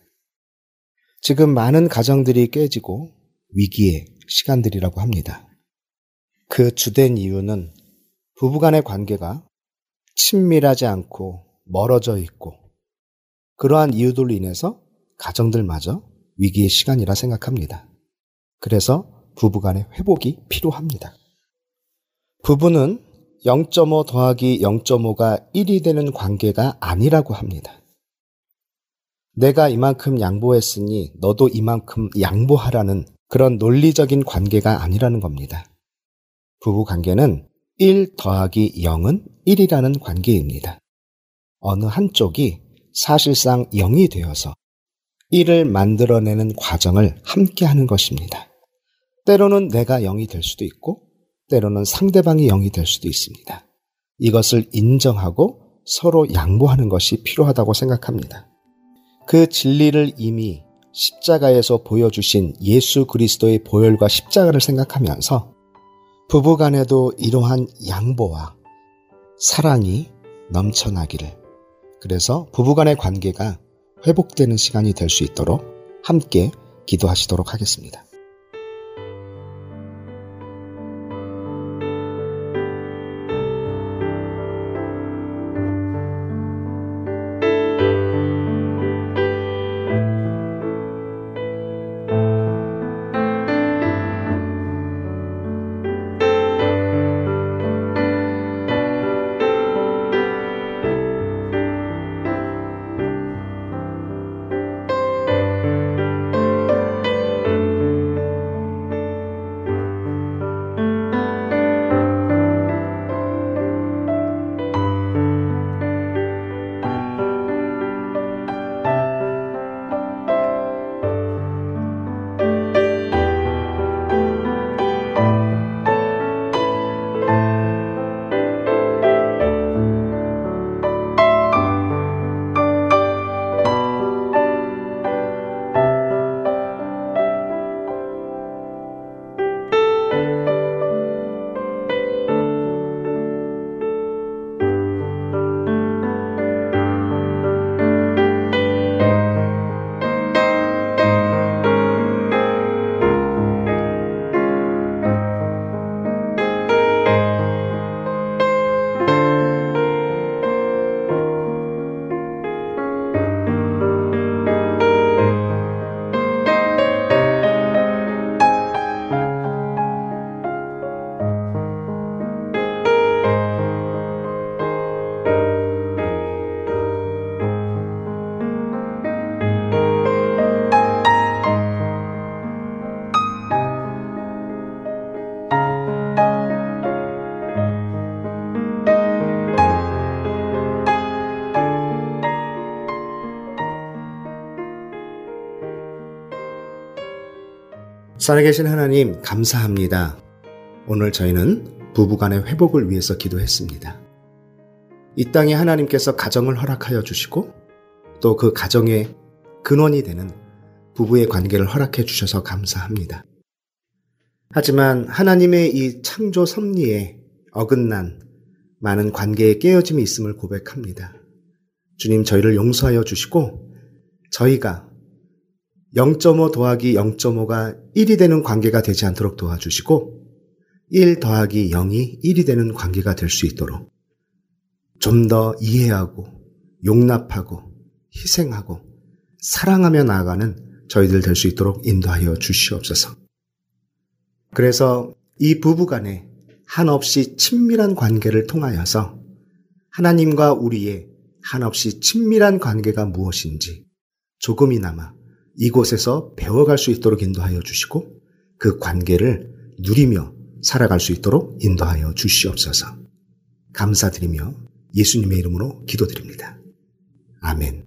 [SPEAKER 4] 지금 많은 가정들이 깨지고 위기의 시간들이라고 합니다. 그 주된 이유는 부부간의 관계가 친밀하지 않고 멀어져 있고 그러한 이유들로 인해서 가정들마저 위기의 시간이라 생각합니다. 그래서 부부간의 회복이 필요합니다. 부부는 0.5 더하기 0.5가 1이 되는 관계가 아니라고 합니다. 내가 이만큼 양보했으니 너도 이만큼 양보하라는 그런 논리적인 관계가 아니라는 겁니다. 부부 관계는 1 더하기 0은 1이라는 관계입니다. 어느 한쪽이 사실상 0이 되어서 1을 만들어내는 과정을 함께 하는 것입니다. 때로는 내가 0이 될 수도 있고, 때로는 상대방이 0이 될 수도 있습니다. 이것을 인정하고 서로 양보하는 것이 필요하다고 생각합니다. 그 진리를 이미 십자가에서 보여주신 예수 그리스도의 보혈과 십자가를 생각하면서 부부 간에도 이러한 양보와 사랑이 넘쳐나기를 그래서 부부간의 관계가 회복되는 시간이 될 수 있도록 함께 기도하시도록 하겠습니다. 살아계신 하나님, 감사합니다. 오늘 저희는 부부간의 회복을 위해서 기도했습니다. 이 땅에 하나님께서 가정을 허락하여 주시고 또 그 가정의 근원이 되는
[SPEAKER 5] 부부의 관계를 허락해 주셔서 감사합니다. 하지만 하나님의 이 창조 섭리에 어긋난 많은 관계의 깨어짐이 있음을 고백합니다. 주님 저희를 용서하여 주시고 저희가 0.5 더하기 0.5가 1이 되는 관계가 되지 않도록 도와주시고 1 더하기 0이 1이 되는 관계가 될 수 있도록 좀 더 이해하고 용납하고 희생하고 사랑하며 나아가는 저희들 될 수 있도록 인도하여 주시옵소서. 그래서 이 부부 간에 한없이 친밀한 관계를 통하여서 하나님과 우리의 한없이 친밀한 관계가 무엇인지 조금이나마 이곳에서 배워갈 수 있도록 인도하여 주시고 그 관계를 누리며 살아갈 수 있도록 인도하여 주시옵소서. 감사드리며 예수님의 이름으로 기도드립니다. 아멘.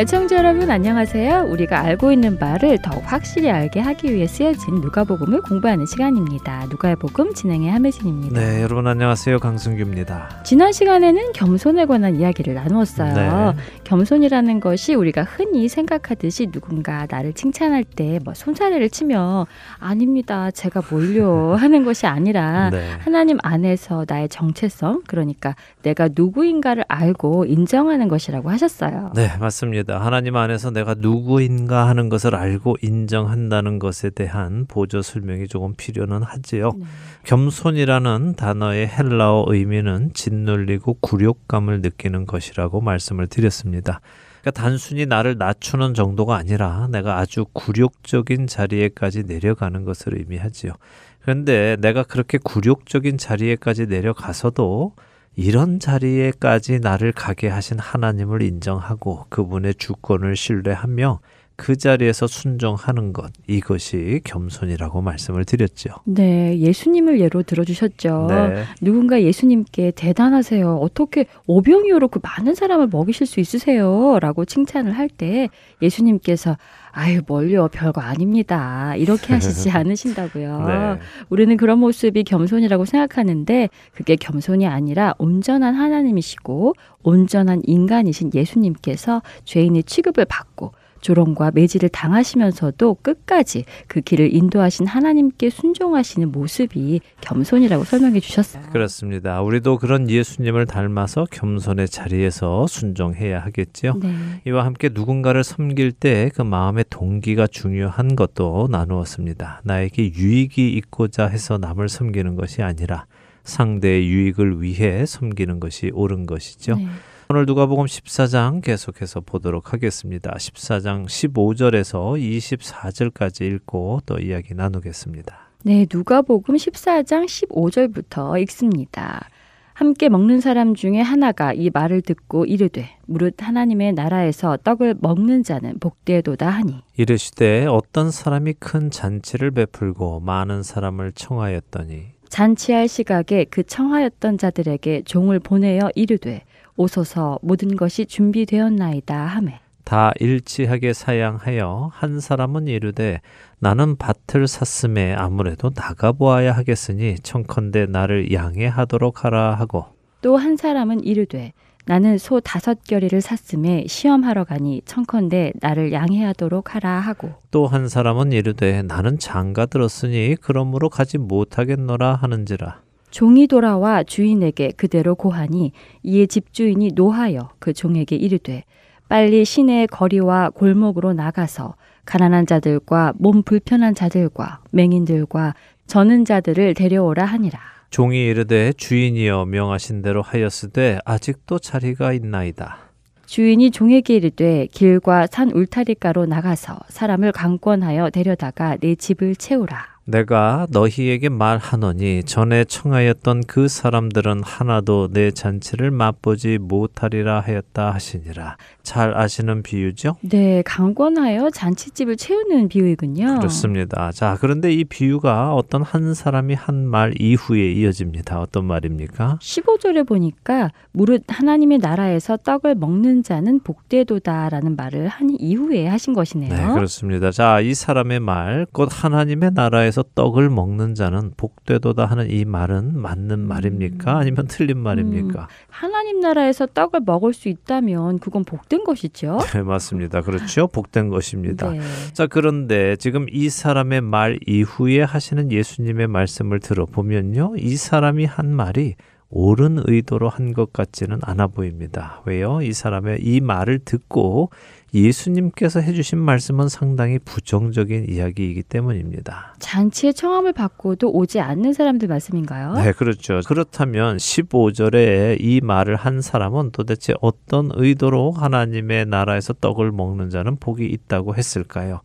[SPEAKER 6] 애청자 여러분 안녕하세요. 우리가 알고 있는 바를 더욱 확실히 알게 하기 위해 쓰여진 누가복음을 공부하는 시간입니다. 누가의 복음 진행의 함혜진입니다.
[SPEAKER 1] 네, 여러분 안녕하세요. 강승규입니다.
[SPEAKER 6] 지난 시간에는 겸손에 관한 이야기를 나누었어요.
[SPEAKER 1] 네.
[SPEAKER 6] 겸손이라는 것이 우리가 흔히 생각하듯이 누군가 나를 칭찬할 때 뭐 손사래를 치며 아닙니다. 제가 뭘요 하는 것이 아니라
[SPEAKER 1] 네.
[SPEAKER 6] 하나님 안에서 나의 정체성 그러니까 내가 누구인가를 알고 인정하는 것이라고 하셨어요.
[SPEAKER 1] 네, 맞습니다. 하나님 안에서 내가 누구인가 하는 것을 알고 인정한다는 것에 대한 보조 설명이 조금 필요는 하지요.
[SPEAKER 6] 네.
[SPEAKER 1] 겸손이라는 단어의 헬라어 의미는 짓눌리고 굴욕감을 느끼는 것이라고 말씀을 드렸습니다. 그러니까 단순히 나를 낮추는 정도가 아니라 내가 아주 굴욕적인 자리에까지 내려가는 것을 의미하지요. 그런데 내가 그렇게 굴욕적인 자리에까지 내려가서도 이런 자리에까지 나를 가게 하신 하나님을 인정하고 그분의 주권을 신뢰하며 그 자리에서 순종하는 것 이것이 겸손이라고 말씀을 드렸죠.
[SPEAKER 6] 네, 예수님을 예로 들어주셨죠.
[SPEAKER 1] 네.
[SPEAKER 6] 누군가 예수님께 대단하세요. 어떻게 오병이어로 그 많은 사람을 먹이실 수 있으세요? 라고 칭찬을 할 때 예수님께서 아유, 뭘요. 별거 아닙니다. 이렇게 하시지 않으신다고요.
[SPEAKER 1] 네.
[SPEAKER 6] 우리는 그런 모습이 겸손이라고 생각하는데 그게 겸손이 아니라 온전한 하나님이시고 온전한 인간이신 예수님께서 죄인의 취급을 받고 조롱과 매질을 당하시면서도 끝까지 그 길을 인도하신 하나님께 순종하시는 모습이 겸손이라고 설명해 주셨어요.
[SPEAKER 1] 그렇습니다. 우리도 그런 예수님을 닮아서 겸손의 자리에서 순종해야 하겠지요.
[SPEAKER 6] 네.
[SPEAKER 1] 이와 함께 누군가를 섬길 때 그 마음의 동기가 중요한 것도 나누었습니다. 나에게 유익이 있고자 해서 남을 섬기는 것이 아니라 상대의 유익을 위해 섬기는 것이 옳은 것이죠.
[SPEAKER 6] 네.
[SPEAKER 1] 오늘 누가복음 14장 계속해서 보도록 하겠습니다. 14장 15절에서 24절까지 읽고 또 이야기 나누겠습니다.
[SPEAKER 6] 네, 누가복음 14장 15절부터 읽습니다. 함께 먹는 사람 중에 하나가 이 말을 듣고 이르되 무릇 하나님의 나라에서 떡을 먹는 자는 복되도다 하니
[SPEAKER 1] 이르시되 어떤 사람이 큰 잔치를 베풀고 많은 사람을 청하였더니
[SPEAKER 6] 잔치할 시각에 그 청하였던 자들에게 종을 보내어 이르되 오소서 모든 것이 준비되었나이다 하매.
[SPEAKER 1] 다 일치하게 사양하여 한 사람은 이르되 나는 밭을 샀음에 아무래도 나가 보아야 하겠으니 청컨대 나를 양해하도록 하라 하고.
[SPEAKER 6] 또 한 사람은 이르되 나는 소 다섯 결의를 샀음에 시험하러 가니 청컨대 나를 양해하도록 하라 하고.
[SPEAKER 1] 또 한 사람은 이르되 나는 장가 들었으니 그러므로 가지 못하겠노라 하는지라
[SPEAKER 6] 종이 돌아와 주인에게 그대로 고하니 이에 집주인이 노하여 그 종에게 이르되 빨리 시내의 거리와 골목으로 나가서 가난한 자들과 몸 불편한 자들과 맹인들과 저는 자들을 데려오라 하니라.
[SPEAKER 1] 종이 이르되 주인이여 명하신 대로 하였으되 아직도 자리가 있나이다
[SPEAKER 6] 주인이 종에게 이르되 길과 산 울타리가로 나가서 사람을 강권하여 데려다가 내 집을 채우라.
[SPEAKER 1] 내가 너희에게 말하노니 전에 청하였던 그 사람들은 하나도 내 잔치를 맛보지 못하리라 하였다 하시니라. 잘 아시는 비유죠?
[SPEAKER 6] 네, 강권하여 잔치집을 채우는 비유이군요.
[SPEAKER 1] 그렇습니다. 자, 그런데 이 비유가 어떤 한 사람이 한 말 이후에 이어집니다. 어떤 말입니까?
[SPEAKER 6] 15절에 보니까 무릇 하나님의 나라에서 떡을 먹는 자는 복되도다라는 말을 한 이후에 하신 것이네요.
[SPEAKER 1] 네, 그렇습니다. 자, 이 사람의 말, 곧 하나님의 나라에 서 떡을 먹는 자는 복되도다 하는 이 말은 맞는 말입니까? 아니면 틀린 말입니까?
[SPEAKER 6] 하나님 나라에서 떡을 먹을 수 있다면 그건 복된 것이죠.
[SPEAKER 1] 네, 맞습니다. 그렇죠. 복된 것입니다.
[SPEAKER 6] 네.
[SPEAKER 1] 자, 그런데 지금 이 사람의 말 이후에 하시는 예수님의 말씀을 들어보면요. 이 사람이 한 말이 옳은 의도로 한 것 같지는 않아 보입니다. 왜요? 이 사람의 이 말을 듣고 예수님께서 해주신 말씀은 상당히 부정적인 이야기이기 때문입니다.
[SPEAKER 6] 잔치의 청함을 받고도 오지 않는 사람들 말씀인가요?
[SPEAKER 1] 네, 그렇죠. 그렇다면 15절에 이 말을 한 사람은 도대체 어떤 의도로 하나님의 나라에서 떡을 먹는 자는 복이 있다고 했을까요?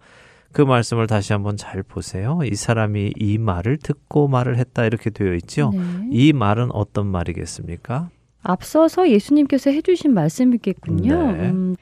[SPEAKER 1] 그 말씀을 다시 한번 잘 보세요. 이 사람이 이 말을 듣고 말을 했다 이렇게 되어 있죠.
[SPEAKER 6] 네.
[SPEAKER 1] 이 말은 어떤 말이겠습니까?
[SPEAKER 6] 앞서서 예수님께서 해주신 말씀이겠군요.
[SPEAKER 1] 네.
[SPEAKER 6] 음,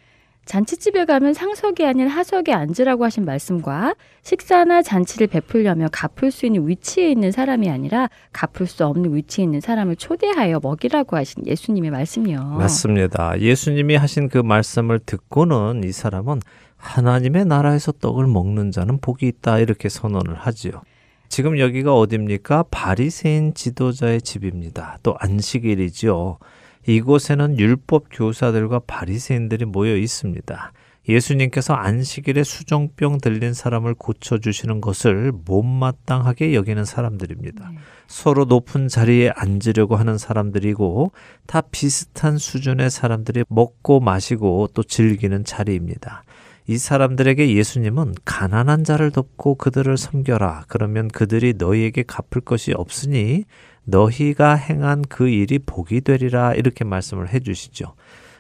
[SPEAKER 6] 잔치집에 가면 상석이 아닌 하석에 앉으라고 하신 말씀과 식사나 잔치를 베풀려면 갚을 수 있는 위치에 있는 사람이 아니라 갚을 수 없는 위치에 있는 사람을 초대하여 먹이라고 하신 예수님의 말씀이요.
[SPEAKER 1] 맞습니다. 예수님이 하신 그 말씀을 듣고는 이 사람은 하나님의 나라에서 떡을 먹는 자는 복이 있다 이렇게 선언을 하지요. 지금 여기가 어딥니까? 바리새인 지도자의 집입니다. 또 안식일이지요. 이곳에는 율법 교사들과 바리새인들이 모여 있습니다. 예수님께서 안식일에 수정병 들린 사람을 고쳐 주시는 것을 못마땅하게 여기는 사람들입니다. 서로 높은 자리에 앉으려고 하는 사람들이고 다 비슷한 수준의 사람들이 먹고 마시고 또 즐기는 자리입니다. 이 사람들에게 예수님은 가난한 자를 돕고 그들을 섬겨라. 그러면 그들이 너희에게 갚을 것이 없으니 너희가 행한 그 일이 복이 되리라. 이렇게 말씀을 해 주시죠.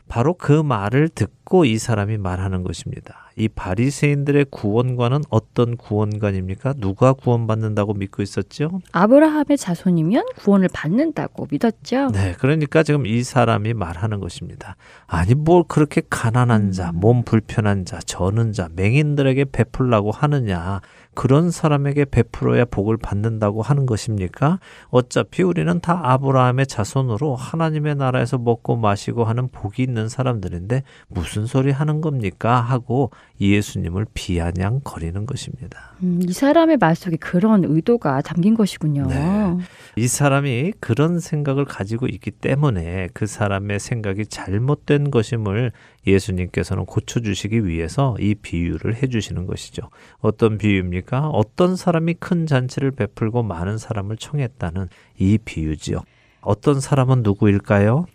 [SPEAKER 1] 바로 그 말을 듣고 이 사람이 말하는 것입니다. 이 바리새인들의 구원관은 어떤 구원관입니까? 누가 구원받는다고 믿고 있었죠?
[SPEAKER 6] 아브라함의 자손이면 구원을 받는다고 믿었죠.
[SPEAKER 1] 네, 그러니까 지금 이 사람이 말하는 것입니다. 아니 뭘 그렇게 가난한 자, 몸 불편한 자, 저는 자, 맹인들에게 베풀라고 하느냐? 그런 사람에게 베풀어야 복을 받는다고 하는 것입니까? 어차피 우리는 다 아브라함의 자손으로 하나님의 나라에서 먹고 마시고 하는 복이 있는 사람들인데 무슨 소리 하는 겁니까? 하고 예수님을 비아냥거리는 것입니다.
[SPEAKER 6] 음, 이 사람의 말 속에 그런 의도가 담긴 것이군요.
[SPEAKER 1] 네. 이 사람이 그런 생각을 가지고 있기 때문에 그 사람의 생각이 잘못된 것임을 예수님께서는 고쳐주시기 위해서 이 비유를 해주시는 것이죠. 어떤 비유입니까? 어떤 사람이 큰 잔치를 베풀고 많은 사람을 청했다는 이 비유지요. 어떤 사람은 누구일까요?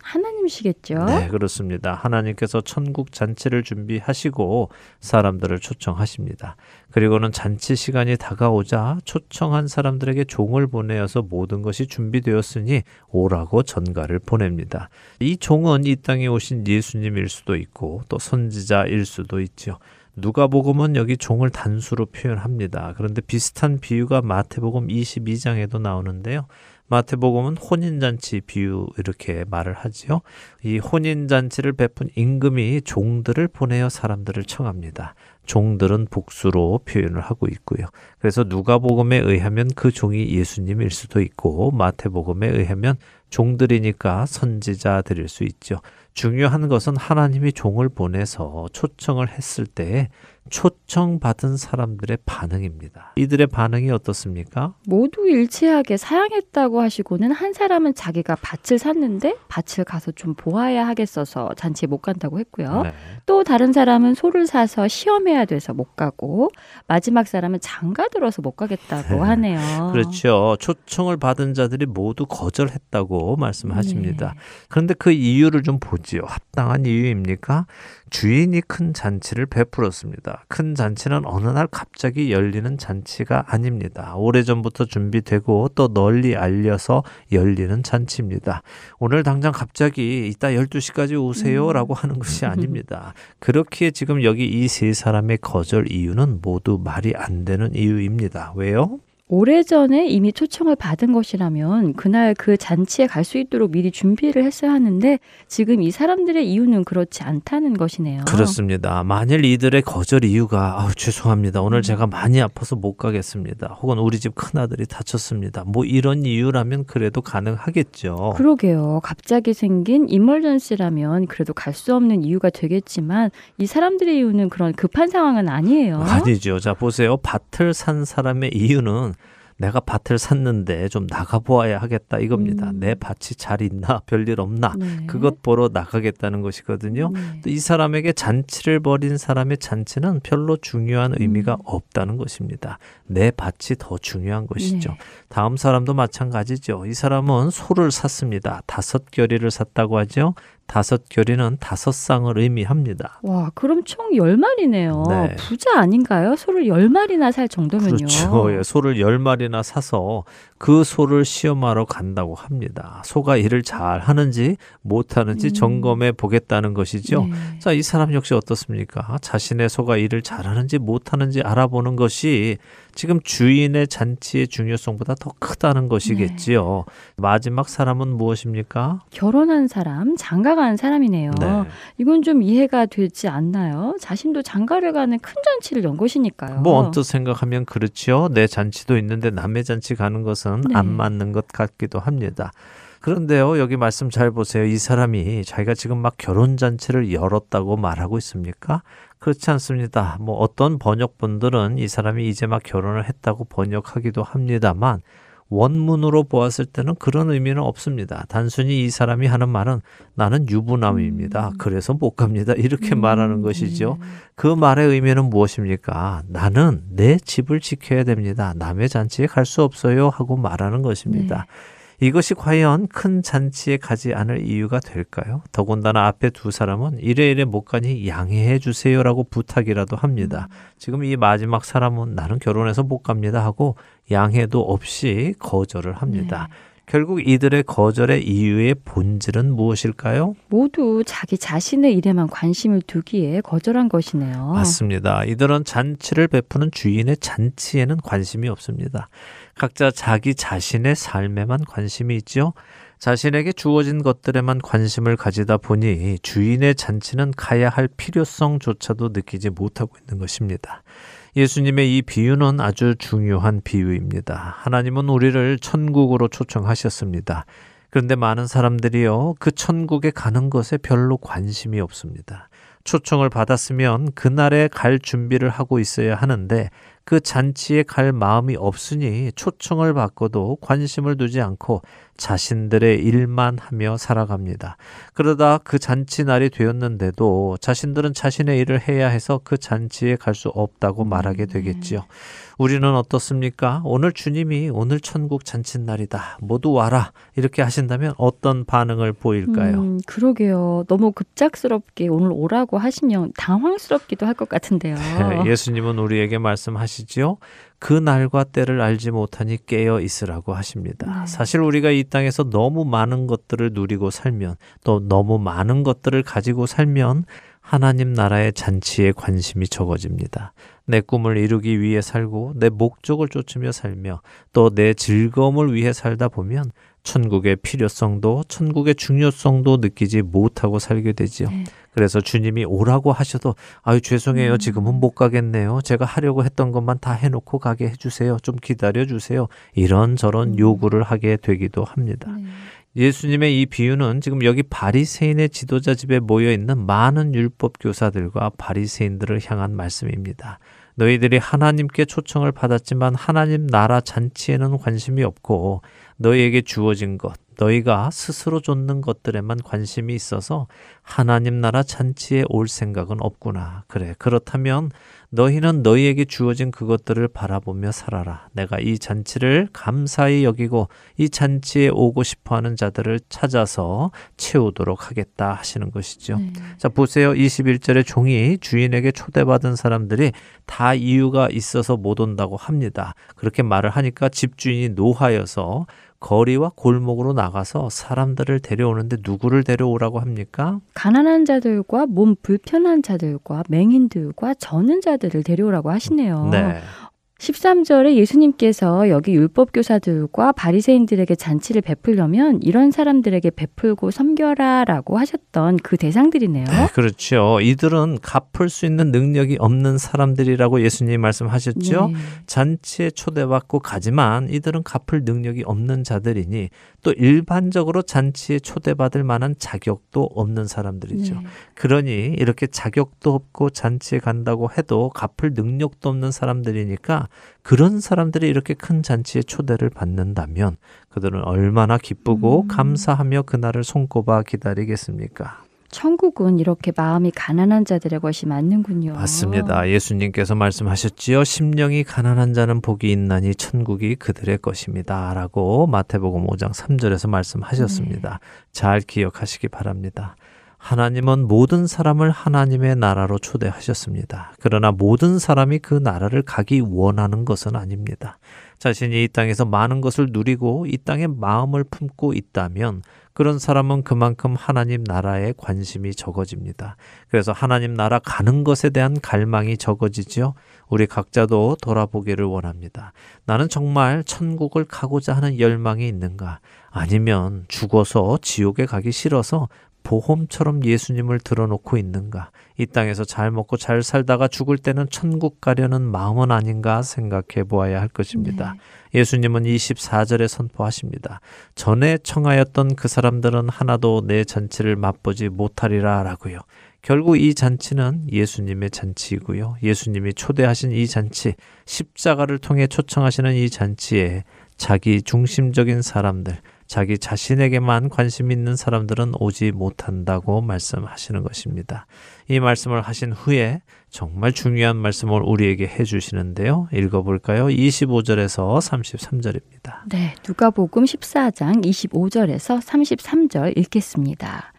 [SPEAKER 6] 하나님이시겠죠.
[SPEAKER 1] 네, 그렇습니다. 하나님께서 천국 잔치를 준비하시고 사람들을 초청하십니다. 그리고는 잔치 시간이 다가오자 초청한 사람들에게 종을 보내어서 모든 것이 준비되었으니 오라고 전가를 보냅니다. 이 종은 이 땅에 오신 예수님일 수도 있고 또 선지자일 수도 있죠. 누가복음은 여기 종을 단수로 표현합니다. 그런데 비슷한 비유가 마태복음 22장에도 나오는데요. 마태복음은 혼인잔치 비유 이렇게 말을 하지요. 이 혼인잔치를 베푼 임금이 종들을 보내어 사람들을 청합니다. 종들은 복수로 표현을 하고 있고요. 그래서 누가복음에 의하면 그 종이 예수님일 수도 있고 마태복음에 의하면 종들이니까 선지자들일 수 있죠. 중요한 것은 하나님이 종을 보내서 초청을 했을 때 초청받은 사람들의 반응입니다. 이들의 반응이 어떻습니까?
[SPEAKER 6] 모두 일치하게 사양했다고 하시고는 한 사람은 자기가 밭을 샀는데 밭을 가서 좀 보아야 하겠어서 잔치에 못 간다고 했고요.
[SPEAKER 1] 네.
[SPEAKER 6] 또 다른 사람은 소를 사서 시험해야 돼서 못 가고 마지막 사람은 장가 들어서 못 가겠다고
[SPEAKER 1] 네.
[SPEAKER 6] 하네요.
[SPEAKER 1] 그렇죠. 초청을 받은 자들이 모두 거절했다고 말씀하십니다.
[SPEAKER 6] 네.
[SPEAKER 1] 그런데 그 이유를 좀 보지요. 합당한 이유입니까? 주인이 큰 잔치를 베풀었습니다. 큰 잔치는 어느 날 갑자기 열리는 잔치가 아닙니다. 오래전부터 준비되고 또 널리 알려서 열리는 잔치입니다. 오늘 당장 갑자기 이따 12시까지 오세요 라고 하는 것이 아닙니다. 그렇기에 지금 여기 이 세 사람의 거절 이유는 모두 말이 안 되는 이유입니다. 왜요?
[SPEAKER 6] 오래전에 이미 초청을 받은 것이라면 그날 그 잔치에 갈 수 있도록 미리 준비를 했어야 하는데 지금 이 사람들의 이유는 그렇지 않다는 것이네요.
[SPEAKER 1] 그렇습니다. 만일 이들의 거절 이유가 아우, 죄송합니다. 오늘
[SPEAKER 6] 음.
[SPEAKER 1] 제가 많이 아파서 못 가겠습니다. 혹은 우리 집 큰아들이 다쳤습니다. 뭐 이런 이유라면 그래도 가능하겠죠.
[SPEAKER 6] 그러게요. 갑자기 생긴 이멀전시라면 그래도 갈 수 없는 이유가 되겠지만 이 사람들의 이유는 그런 급한 상황은 아니에요.
[SPEAKER 1] 아니죠. 자, 보세요. 밭을 산 사람의 이유는 내가 밭을 샀는데 좀 나가보아야 하겠다 이겁니다.
[SPEAKER 6] 음.
[SPEAKER 1] 내 밭이 잘 있나 별일 없나
[SPEAKER 6] 네.
[SPEAKER 1] 그것 보러 나가겠다는 것이거든요.
[SPEAKER 6] 네.
[SPEAKER 1] 또이 사람에게 잔치를 벌인 사람의 잔치는 별로 중요한 의미가
[SPEAKER 6] 음.
[SPEAKER 1] 없다는 것입니다. 내 밭이 더 중요한 것이죠.
[SPEAKER 6] 네.
[SPEAKER 1] 다음 사람도 마찬가지죠. 이 사람은 소를 샀습니다. 다섯 결의를 샀다고 하죠. 다섯 결의는 다섯 쌍을 의미합니다.
[SPEAKER 6] 와, 그럼 총 10마리네요.
[SPEAKER 1] 네.
[SPEAKER 6] 부자 아닌가요? 소를 10마리나 살 정도면요.
[SPEAKER 1] 그렇죠. 예, 소를 열 마리나 사서 그 소를 시험하러 간다고 합니다. 소가 일을 잘 하는지 못하는지
[SPEAKER 6] 음.
[SPEAKER 1] 점검해 보겠다는 것이죠.
[SPEAKER 6] 네.
[SPEAKER 1] 자, 이 사람 역시 어떻습니까? 자신의 소가 일을 잘 하는지 못하는지 알아보는 것이 지금 주인의 잔치의 중요성보다 더 크다는 것이겠지요. 마지막 사람은 무엇입니까?
[SPEAKER 6] 결혼한 사람, 장가간 사람이네요.
[SPEAKER 1] 네.
[SPEAKER 6] 이건 좀 이해가 되지 않나요? 자신도 장가를 가는 큰 잔치를 연 것이니까요.
[SPEAKER 1] 뭐 언뜻 생각하면 그렇죠. 내 잔치도 있는데 남의 잔치 가는 것은
[SPEAKER 6] 네.
[SPEAKER 1] 안 맞는 것 같기도 합니다. 그런데요, 여기 말씀 잘 보세요. 이 사람이 자기가 지금 막 결혼 잔치를 열었다고 말하고 있습니까? 그렇지 않습니다. 뭐 어떤 번역본들은 이 사람이 이제 막 결혼을 했다고 번역하기도 합니다만 원문으로 보았을 때는 그런 의미는 없습니다. 단순히 이 사람이 하는 말은 나는 유부남입니다. 그래서 못 갑니다. 이렇게 말하는 것이죠.
[SPEAKER 6] 네.
[SPEAKER 1] 그 말의 의미는 무엇입니까? 나는 내 집을 지켜야 됩니다. 남의 잔치에 갈 수 없어요. 하고 말하는 것입니다. 이것이 과연 큰 잔치에 가지 않을 이유가 될까요? 더군다나 앞에 두 사람은 이래 이래 못 가니 양해해 주세요라고 부탁이라도 합니다. 지금 이 마지막 사람은 나는 결혼해서 못 갑니다 하고 양해도 없이 거절을 합니다.
[SPEAKER 6] 네.
[SPEAKER 1] 결국 이들의 거절의 이유의 본질은 무엇일까요?
[SPEAKER 6] 모두 자기 자신의 일에만 관심을 두기에 거절한 것이네요.
[SPEAKER 1] 맞습니다. 이들은 잔치를 베푸는 주인의 잔치에는 관심이 없습니다. 각자 자기 자신의 삶에만 관심이 있죠. 자신에게 주어진 것들에만 관심을 가지다 보니 주인의 잔치는 가야 할 필요성조차도 느끼지 못하고 있는 것입니다. 예수님의 이 비유는 아주 중요한 비유입니다. 하나님은 우리를 천국으로 초청하셨습니다. 그런데 많은 사람들이요, 그 천국에 가는 것에 별로 관심이 없습니다. 초청을 받았으면 그날에 갈 준비를 하고 있어야 하는데 그 잔치에 갈 마음이 없으니 초청을 받고도 관심을 두지 않고 자신들의 일만 하며 살아갑니다. 그러다 그 잔치 날이 되었는데도 자신들은 자신의 일을 해야 해서 그 잔치에 갈 수 없다고 말하게 되겠지요. 우리는 어떻습니까? 오늘 주님이 오늘 천국 잔칫날이다. 모두 와라. 이렇게 하신다면 어떤 반응을 보일까요?
[SPEAKER 6] 음, 그러게요. 너무 급작스럽게 오늘 오라고 하시면 당황스럽기도 할 것 같은데요.
[SPEAKER 1] 네, 예수님은 우리에게 말씀하시지요. 그 날과 때를 알지 못하니 깨어 있으라고 하십니다.
[SPEAKER 6] 네.
[SPEAKER 1] 사실 우리가 이 땅에서 너무 많은 것들을 누리고 살면 또 너무 많은 것들을 가지고 살면 하나님 나라의 잔치에 관심이 적어집니다. 내 꿈을 이루기 위해 살고 내 목적을 쫓으며 살며 또 내 즐거움을 위해 살다 보면 천국의 필요성도 천국의 중요성도 느끼지 못하고 살게 되지요.
[SPEAKER 6] 네.
[SPEAKER 1] 그래서 주님이 오라고 하셔도 아유 죄송해요
[SPEAKER 6] 음.
[SPEAKER 1] 지금은 못 가겠네요 제가 하려고 했던 것만 다 해놓고 가게 해주세요 좀 기다려 주세요 이런 저런
[SPEAKER 6] 음.
[SPEAKER 1] 요구를 하게 되기도 합니다
[SPEAKER 6] 네.
[SPEAKER 1] 예수님의 이 비유는 지금 여기 바리새인의 지도자 집에 모여 있는 많은 율법 교사들과 바리새인들을 향한 말씀입니다. 너희들이 하나님께 초청을 받았지만 하나님 나라 잔치에는 관심이 없고 너희에게 주어진 것, 너희가 스스로 쫓는 것들에만 관심이 있어서 하나님 나라 잔치에 올 생각은 없구나. 그래. 그렇다면 너희는 너희에게 주어진 그것들을 바라보며 살아라. 내가 이 잔치를 감사히 여기고 이 잔치에 오고 싶어 하는 자들을 찾아서 채우도록 하겠다 하시는 것이죠.
[SPEAKER 6] 네.
[SPEAKER 1] 자, 보세요. 21절에 종이 주인에게 초대받은 사람들이 다 이유가 있어서 못 온다고 합니다. 그렇게 말을 하니까 집주인이 노하여서 거리와 골목으로 나가서 사람들을 데려오는데 누구를 데려오라고 합니까?
[SPEAKER 6] 가난한 자들과 몸 불편한 자들과 맹인들과 저는 자들을 데려오라고 하시네요.
[SPEAKER 1] 네.
[SPEAKER 6] 13절에 예수님께서 여기 율법 교사들과 바리새인들에게 잔치를 베풀려면 이런 사람들에게 베풀고 섬겨라 라고 하셨던 그 대상들이네요.
[SPEAKER 1] 네, 그렇죠. 이들은 갚을 수 있는 능력이 없는 사람들이라고 예수님 말씀하셨죠.
[SPEAKER 6] 네.
[SPEAKER 1] 잔치에 초대받고 가지만 이들은 갚을 능력이 없는 자들이니 또 일반적으로 잔치에 초대받을 만한 자격도 없는 사람들이죠.
[SPEAKER 6] 네.
[SPEAKER 1] 그러니 이렇게 자격도 없고 잔치에 간다고 해도 갚을 능력도 없는 사람들이니까 그런 사람들이 이렇게 큰 잔치에 초대를 받는다면 그들은 얼마나 기쁘고
[SPEAKER 6] 음.
[SPEAKER 1] 감사하며 그날을 손꼽아 기다리겠습니까?
[SPEAKER 6] 천국은 이렇게 마음이 가난한 자들의 것이 맞는군요.
[SPEAKER 1] 맞습니다. 예수님께서 말씀하셨지요. 심령이 가난한 자는 복이 있나니 천국이 그들의 것입니다. 라고 마태복음 5장 3절에서 말씀하셨습니다. 잘 기억하시기 바랍니다. 하나님은 모든 사람을 하나님의 나라로 초대하셨습니다. 그러나 모든 사람이 그 나라를 가기 원하는 것은 아닙니다. 자신이 이 땅에서 많은 것을 누리고 이 땅에 마음을 품고 있다면 그런 사람은 그만큼 하나님 나라에 관심이 적어집니다. 그래서 하나님 나라 가는 것에 대한 갈망이 적어지죠. 우리 각자도 돌아보기를 원합니다. 나는 정말 천국을 가고자 하는 열망이 있는가? 아니면 죽어서 지옥에 가기 싫어서 보험처럼 예수님을 들어놓고 있는가? 이 땅에서 잘 먹고 잘 살다가 죽을 때는 천국 가려는 마음은 아닌가 생각해 보아야 할 것입니다. 예수님은 24절에 선포하십니다. 전에 청하였던 그 사람들은 하나도 내 잔치를 맛보지 못하리라 라고요. 결국 이 잔치는 예수님의 잔치이고요. 예수님이 초대하신 이 잔치, 십자가를 통해 초청하시는 이 잔치에 자기 중심적인 사람들, 자기 자신에게만 관심 있는 사람들은 오지 못한다고 말씀하시는 것입니다. 이 말씀을 하신 후에 정말 중요한 말씀을 우리에게 해 주시는데요. 읽어 볼까요? 25절에서 33절입니다.
[SPEAKER 6] 네, 누가복음 14장 25절에서 33절 읽겠습니다.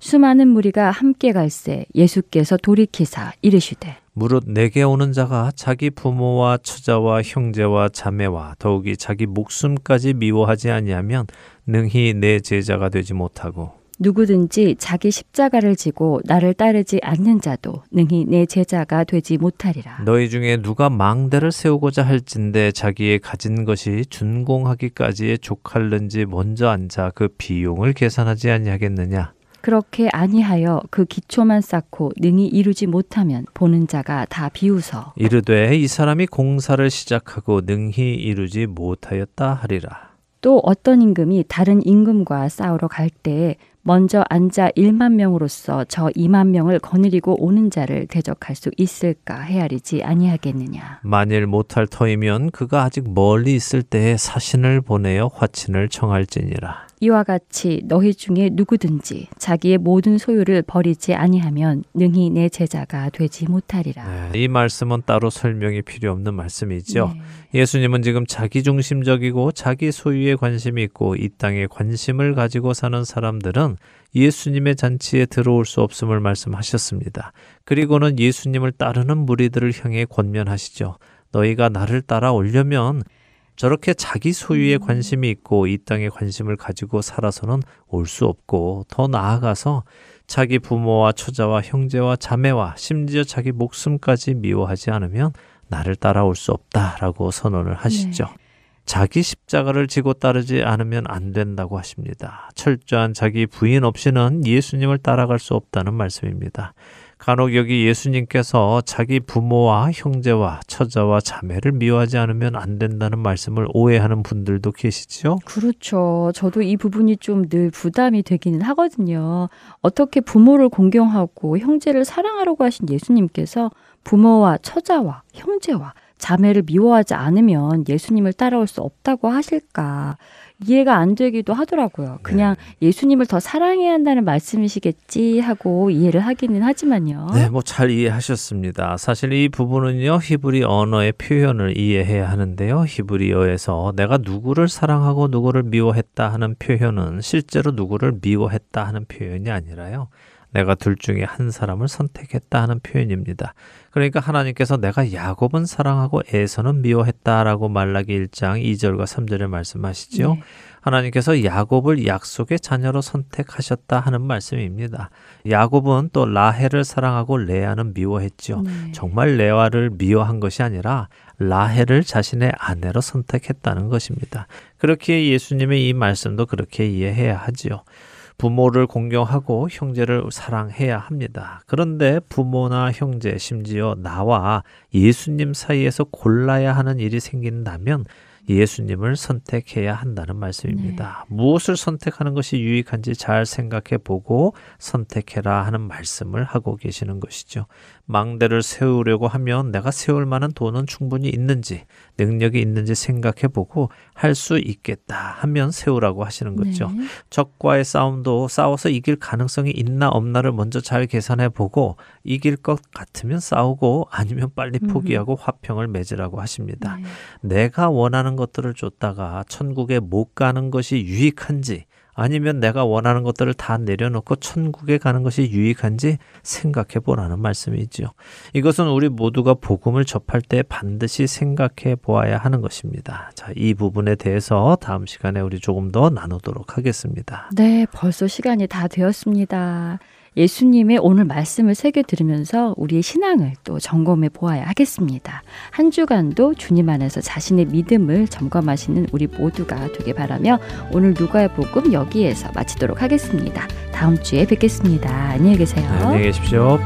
[SPEAKER 6] 수많은 무리가 함께 갈새 예수께서 돌이키사 이르시되
[SPEAKER 1] 무릇 내게 오는 자가 자기 부모와 처자와 형제와 자매와 더욱이 자기 목숨까지 미워하지 아니하면 능히 내 제자가 되지 못하고
[SPEAKER 6] 누구든지 자기 십자가를 지고 나를 따르지 않는 자도 능히 내 제자가 되지 못하리라.
[SPEAKER 1] 너희 중에 누가 망대를 세우고자 할진대 자기의 가진 것이 준공하기까지의 족할는지 먼저 앉아 그 비용을 계산하지 아니하겠느냐
[SPEAKER 6] 그렇게 아니하여 그 기초만 쌓고 능히 이루지 못하면 보는 자가 다 비웃어.
[SPEAKER 1] 이르되 이 사람이 공사를 시작하고 능히 이루지 못하였다 하리라.
[SPEAKER 6] 또 어떤 임금이 다른 임금과 싸우러 갈 때에 먼저 앉아 1만 명으로서 저 2만 명을 거느리고 오는 자를 대적할 수 있을까 헤아리지 아니하겠느냐.
[SPEAKER 1] 만일 못할 터이면 그가 아직 멀리 있을 때에 사신을 보내어 화친을 청할지니라
[SPEAKER 6] 이와 같이 너희 중에 누구든지 자기의 모든 소유를 버리지 아니하면 능히 내 제자가 되지 못하리라.
[SPEAKER 1] 네, 이 말씀은 따로 설명이 필요 없는 말씀이죠.
[SPEAKER 6] 네.
[SPEAKER 1] 예수님은 지금 자기 중심적이고 자기 소유에 관심이 있고 이 땅에 관심을 가지고 사는 사람들은 예수님의 잔치에 들어올 수 없음을 말씀하셨습니다. 그리고는 예수님을 따르는 무리들을 향해 권면하시죠. 너희가 나를 따라오려면 저렇게 자기 소유에 관심이 있고 이 땅에 관심을 가지고 살아서는 올 수 없고 더 나아가서 자기 부모와 처자와 형제와 자매와 심지어 자기 목숨까지 미워하지 않으면 나를 따라올 수 없다라고 선언을 하시죠. 자기 십자가를 지고 따르지 않으면 안 된다고 하십니다. 철저한 자기 부인 없이는 예수님을 따라갈 수 없다는 말씀입니다. 간혹 여기 예수님께서 자기 부모와 형제와 처자와 자매를 미워하지 않으면 안 된다는 말씀을 오해하는 분들도 계시지요.
[SPEAKER 6] 그렇죠. 저도 이 부분이 좀 늘 부담이 되기는 하거든요. 어떻게 부모를 공경하고 형제를 사랑하라고 하신 예수님께서 부모와 처자와 형제와 자매를 미워하지 않으면 예수님을 따라올 수 없다고 하실까 이해가 안 되기도 하더라고요. 그냥 예수님을 더 사랑해야 한다는 말씀이시겠지 하고 이해를 하기는 하지만요.
[SPEAKER 1] 네, 뭐 잘 이해하셨습니다. 사실 이 부분은요, 히브리 언어의 표현을 이해해야 하는데요. 히브리어에서 내가 누구를 사랑하고 누구를 미워했다 하는 표현은 실제로 누구를 미워했다 하는 표현이 아니라요.
[SPEAKER 7] 내가 둘 중에 한 사람을 선택했다 하는 표현입니다. 그러니까 하나님께서 내가 야곱은 사랑하고 에서는 미워했다라고 말라기 1장 2절과 3절에 말씀하시죠.
[SPEAKER 6] 네.
[SPEAKER 7] 하나님께서 야곱을 약속의 자녀로 선택하셨다 하는 말씀입니다. 야곱은 또 라헬을 사랑하고 레아는 미워했죠.
[SPEAKER 6] 네.
[SPEAKER 7] 정말 레아를 미워한 것이 아니라 라헬을 자신의 아내로 선택했다는 것입니다. 그렇게 예수님의 이 말씀도 그렇게 이해해야 하지요. 부모를 공경하고 형제를 사랑해야 합니다. 그런데 부모나 형제, 심지어 나와 예수님 사이에서 골라야 하는 일이 생긴다면 예수님을 선택해야 한다는 말씀입니다. 무엇을 선택하는 것이 유익한지 잘 생각해 보고 선택해라 하는 말씀을 하고 계시는 것이죠. 망대를 세우려고 하면 내가 세울 만한 돈은 충분히 있는지, 능력이 있는지 생각해 보고 할 수 있겠다 하면 세우라고 하시는 거죠.
[SPEAKER 6] 네.
[SPEAKER 7] 적과의 싸움도 싸워서 이길 가능성이 있나 없나를 먼저 잘 계산해 보고 이길 것 같으면 싸우고 아니면 빨리
[SPEAKER 6] 음.
[SPEAKER 7] 포기하고 화평을 맺으라고 하십니다.
[SPEAKER 6] 네.
[SPEAKER 7] 내가 원하는 것들을 줬다가 천국에 못 가는 것이 유익한지 아니면 내가 원하는 것들을 다 내려놓고 천국에 가는 것이 유익한지 생각해 보라는 말씀이지요. 이것은 우리 모두가 복음을 접할 때 반드시 생각해 보아야 하는 것입니다. 자, 이 부분에 대해서 다음 시간에 우리 조금 더 나누도록 하겠습니다.
[SPEAKER 6] 네, 벌써 시간이 다 되었습니다. 예수님의 오늘 말씀을 새겨 들으면서 우리의 신앙을 또 점검해 보아야 하겠습니다. 한 주간도 주님 안에서 자신의 믿음을 점검하시는 우리 모두가 되길 바라며 오늘 누가의 복음 여기에서 마치도록 하겠습니다. 다음 주에 뵙겠습니다. 안녕히 계세요.
[SPEAKER 7] 네, 안녕히 계십시오.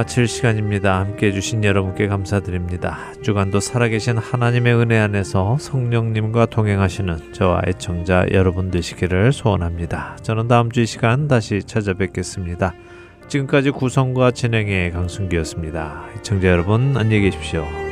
[SPEAKER 1] 마칠 시간입니다. 함께 해주신 여러분께 감사드립니다. 주간도 살아계신 하나님의 은혜 안에서 성령님과 동행하시는 저와 애청자 여러분 되시기를 소원합니다. 저는 다음 주 이 시간 다시 찾아뵙겠습니다. 지금까지 구성과 진행의 강순기였습니다. 애청자 여러분 안녕히 계십시오.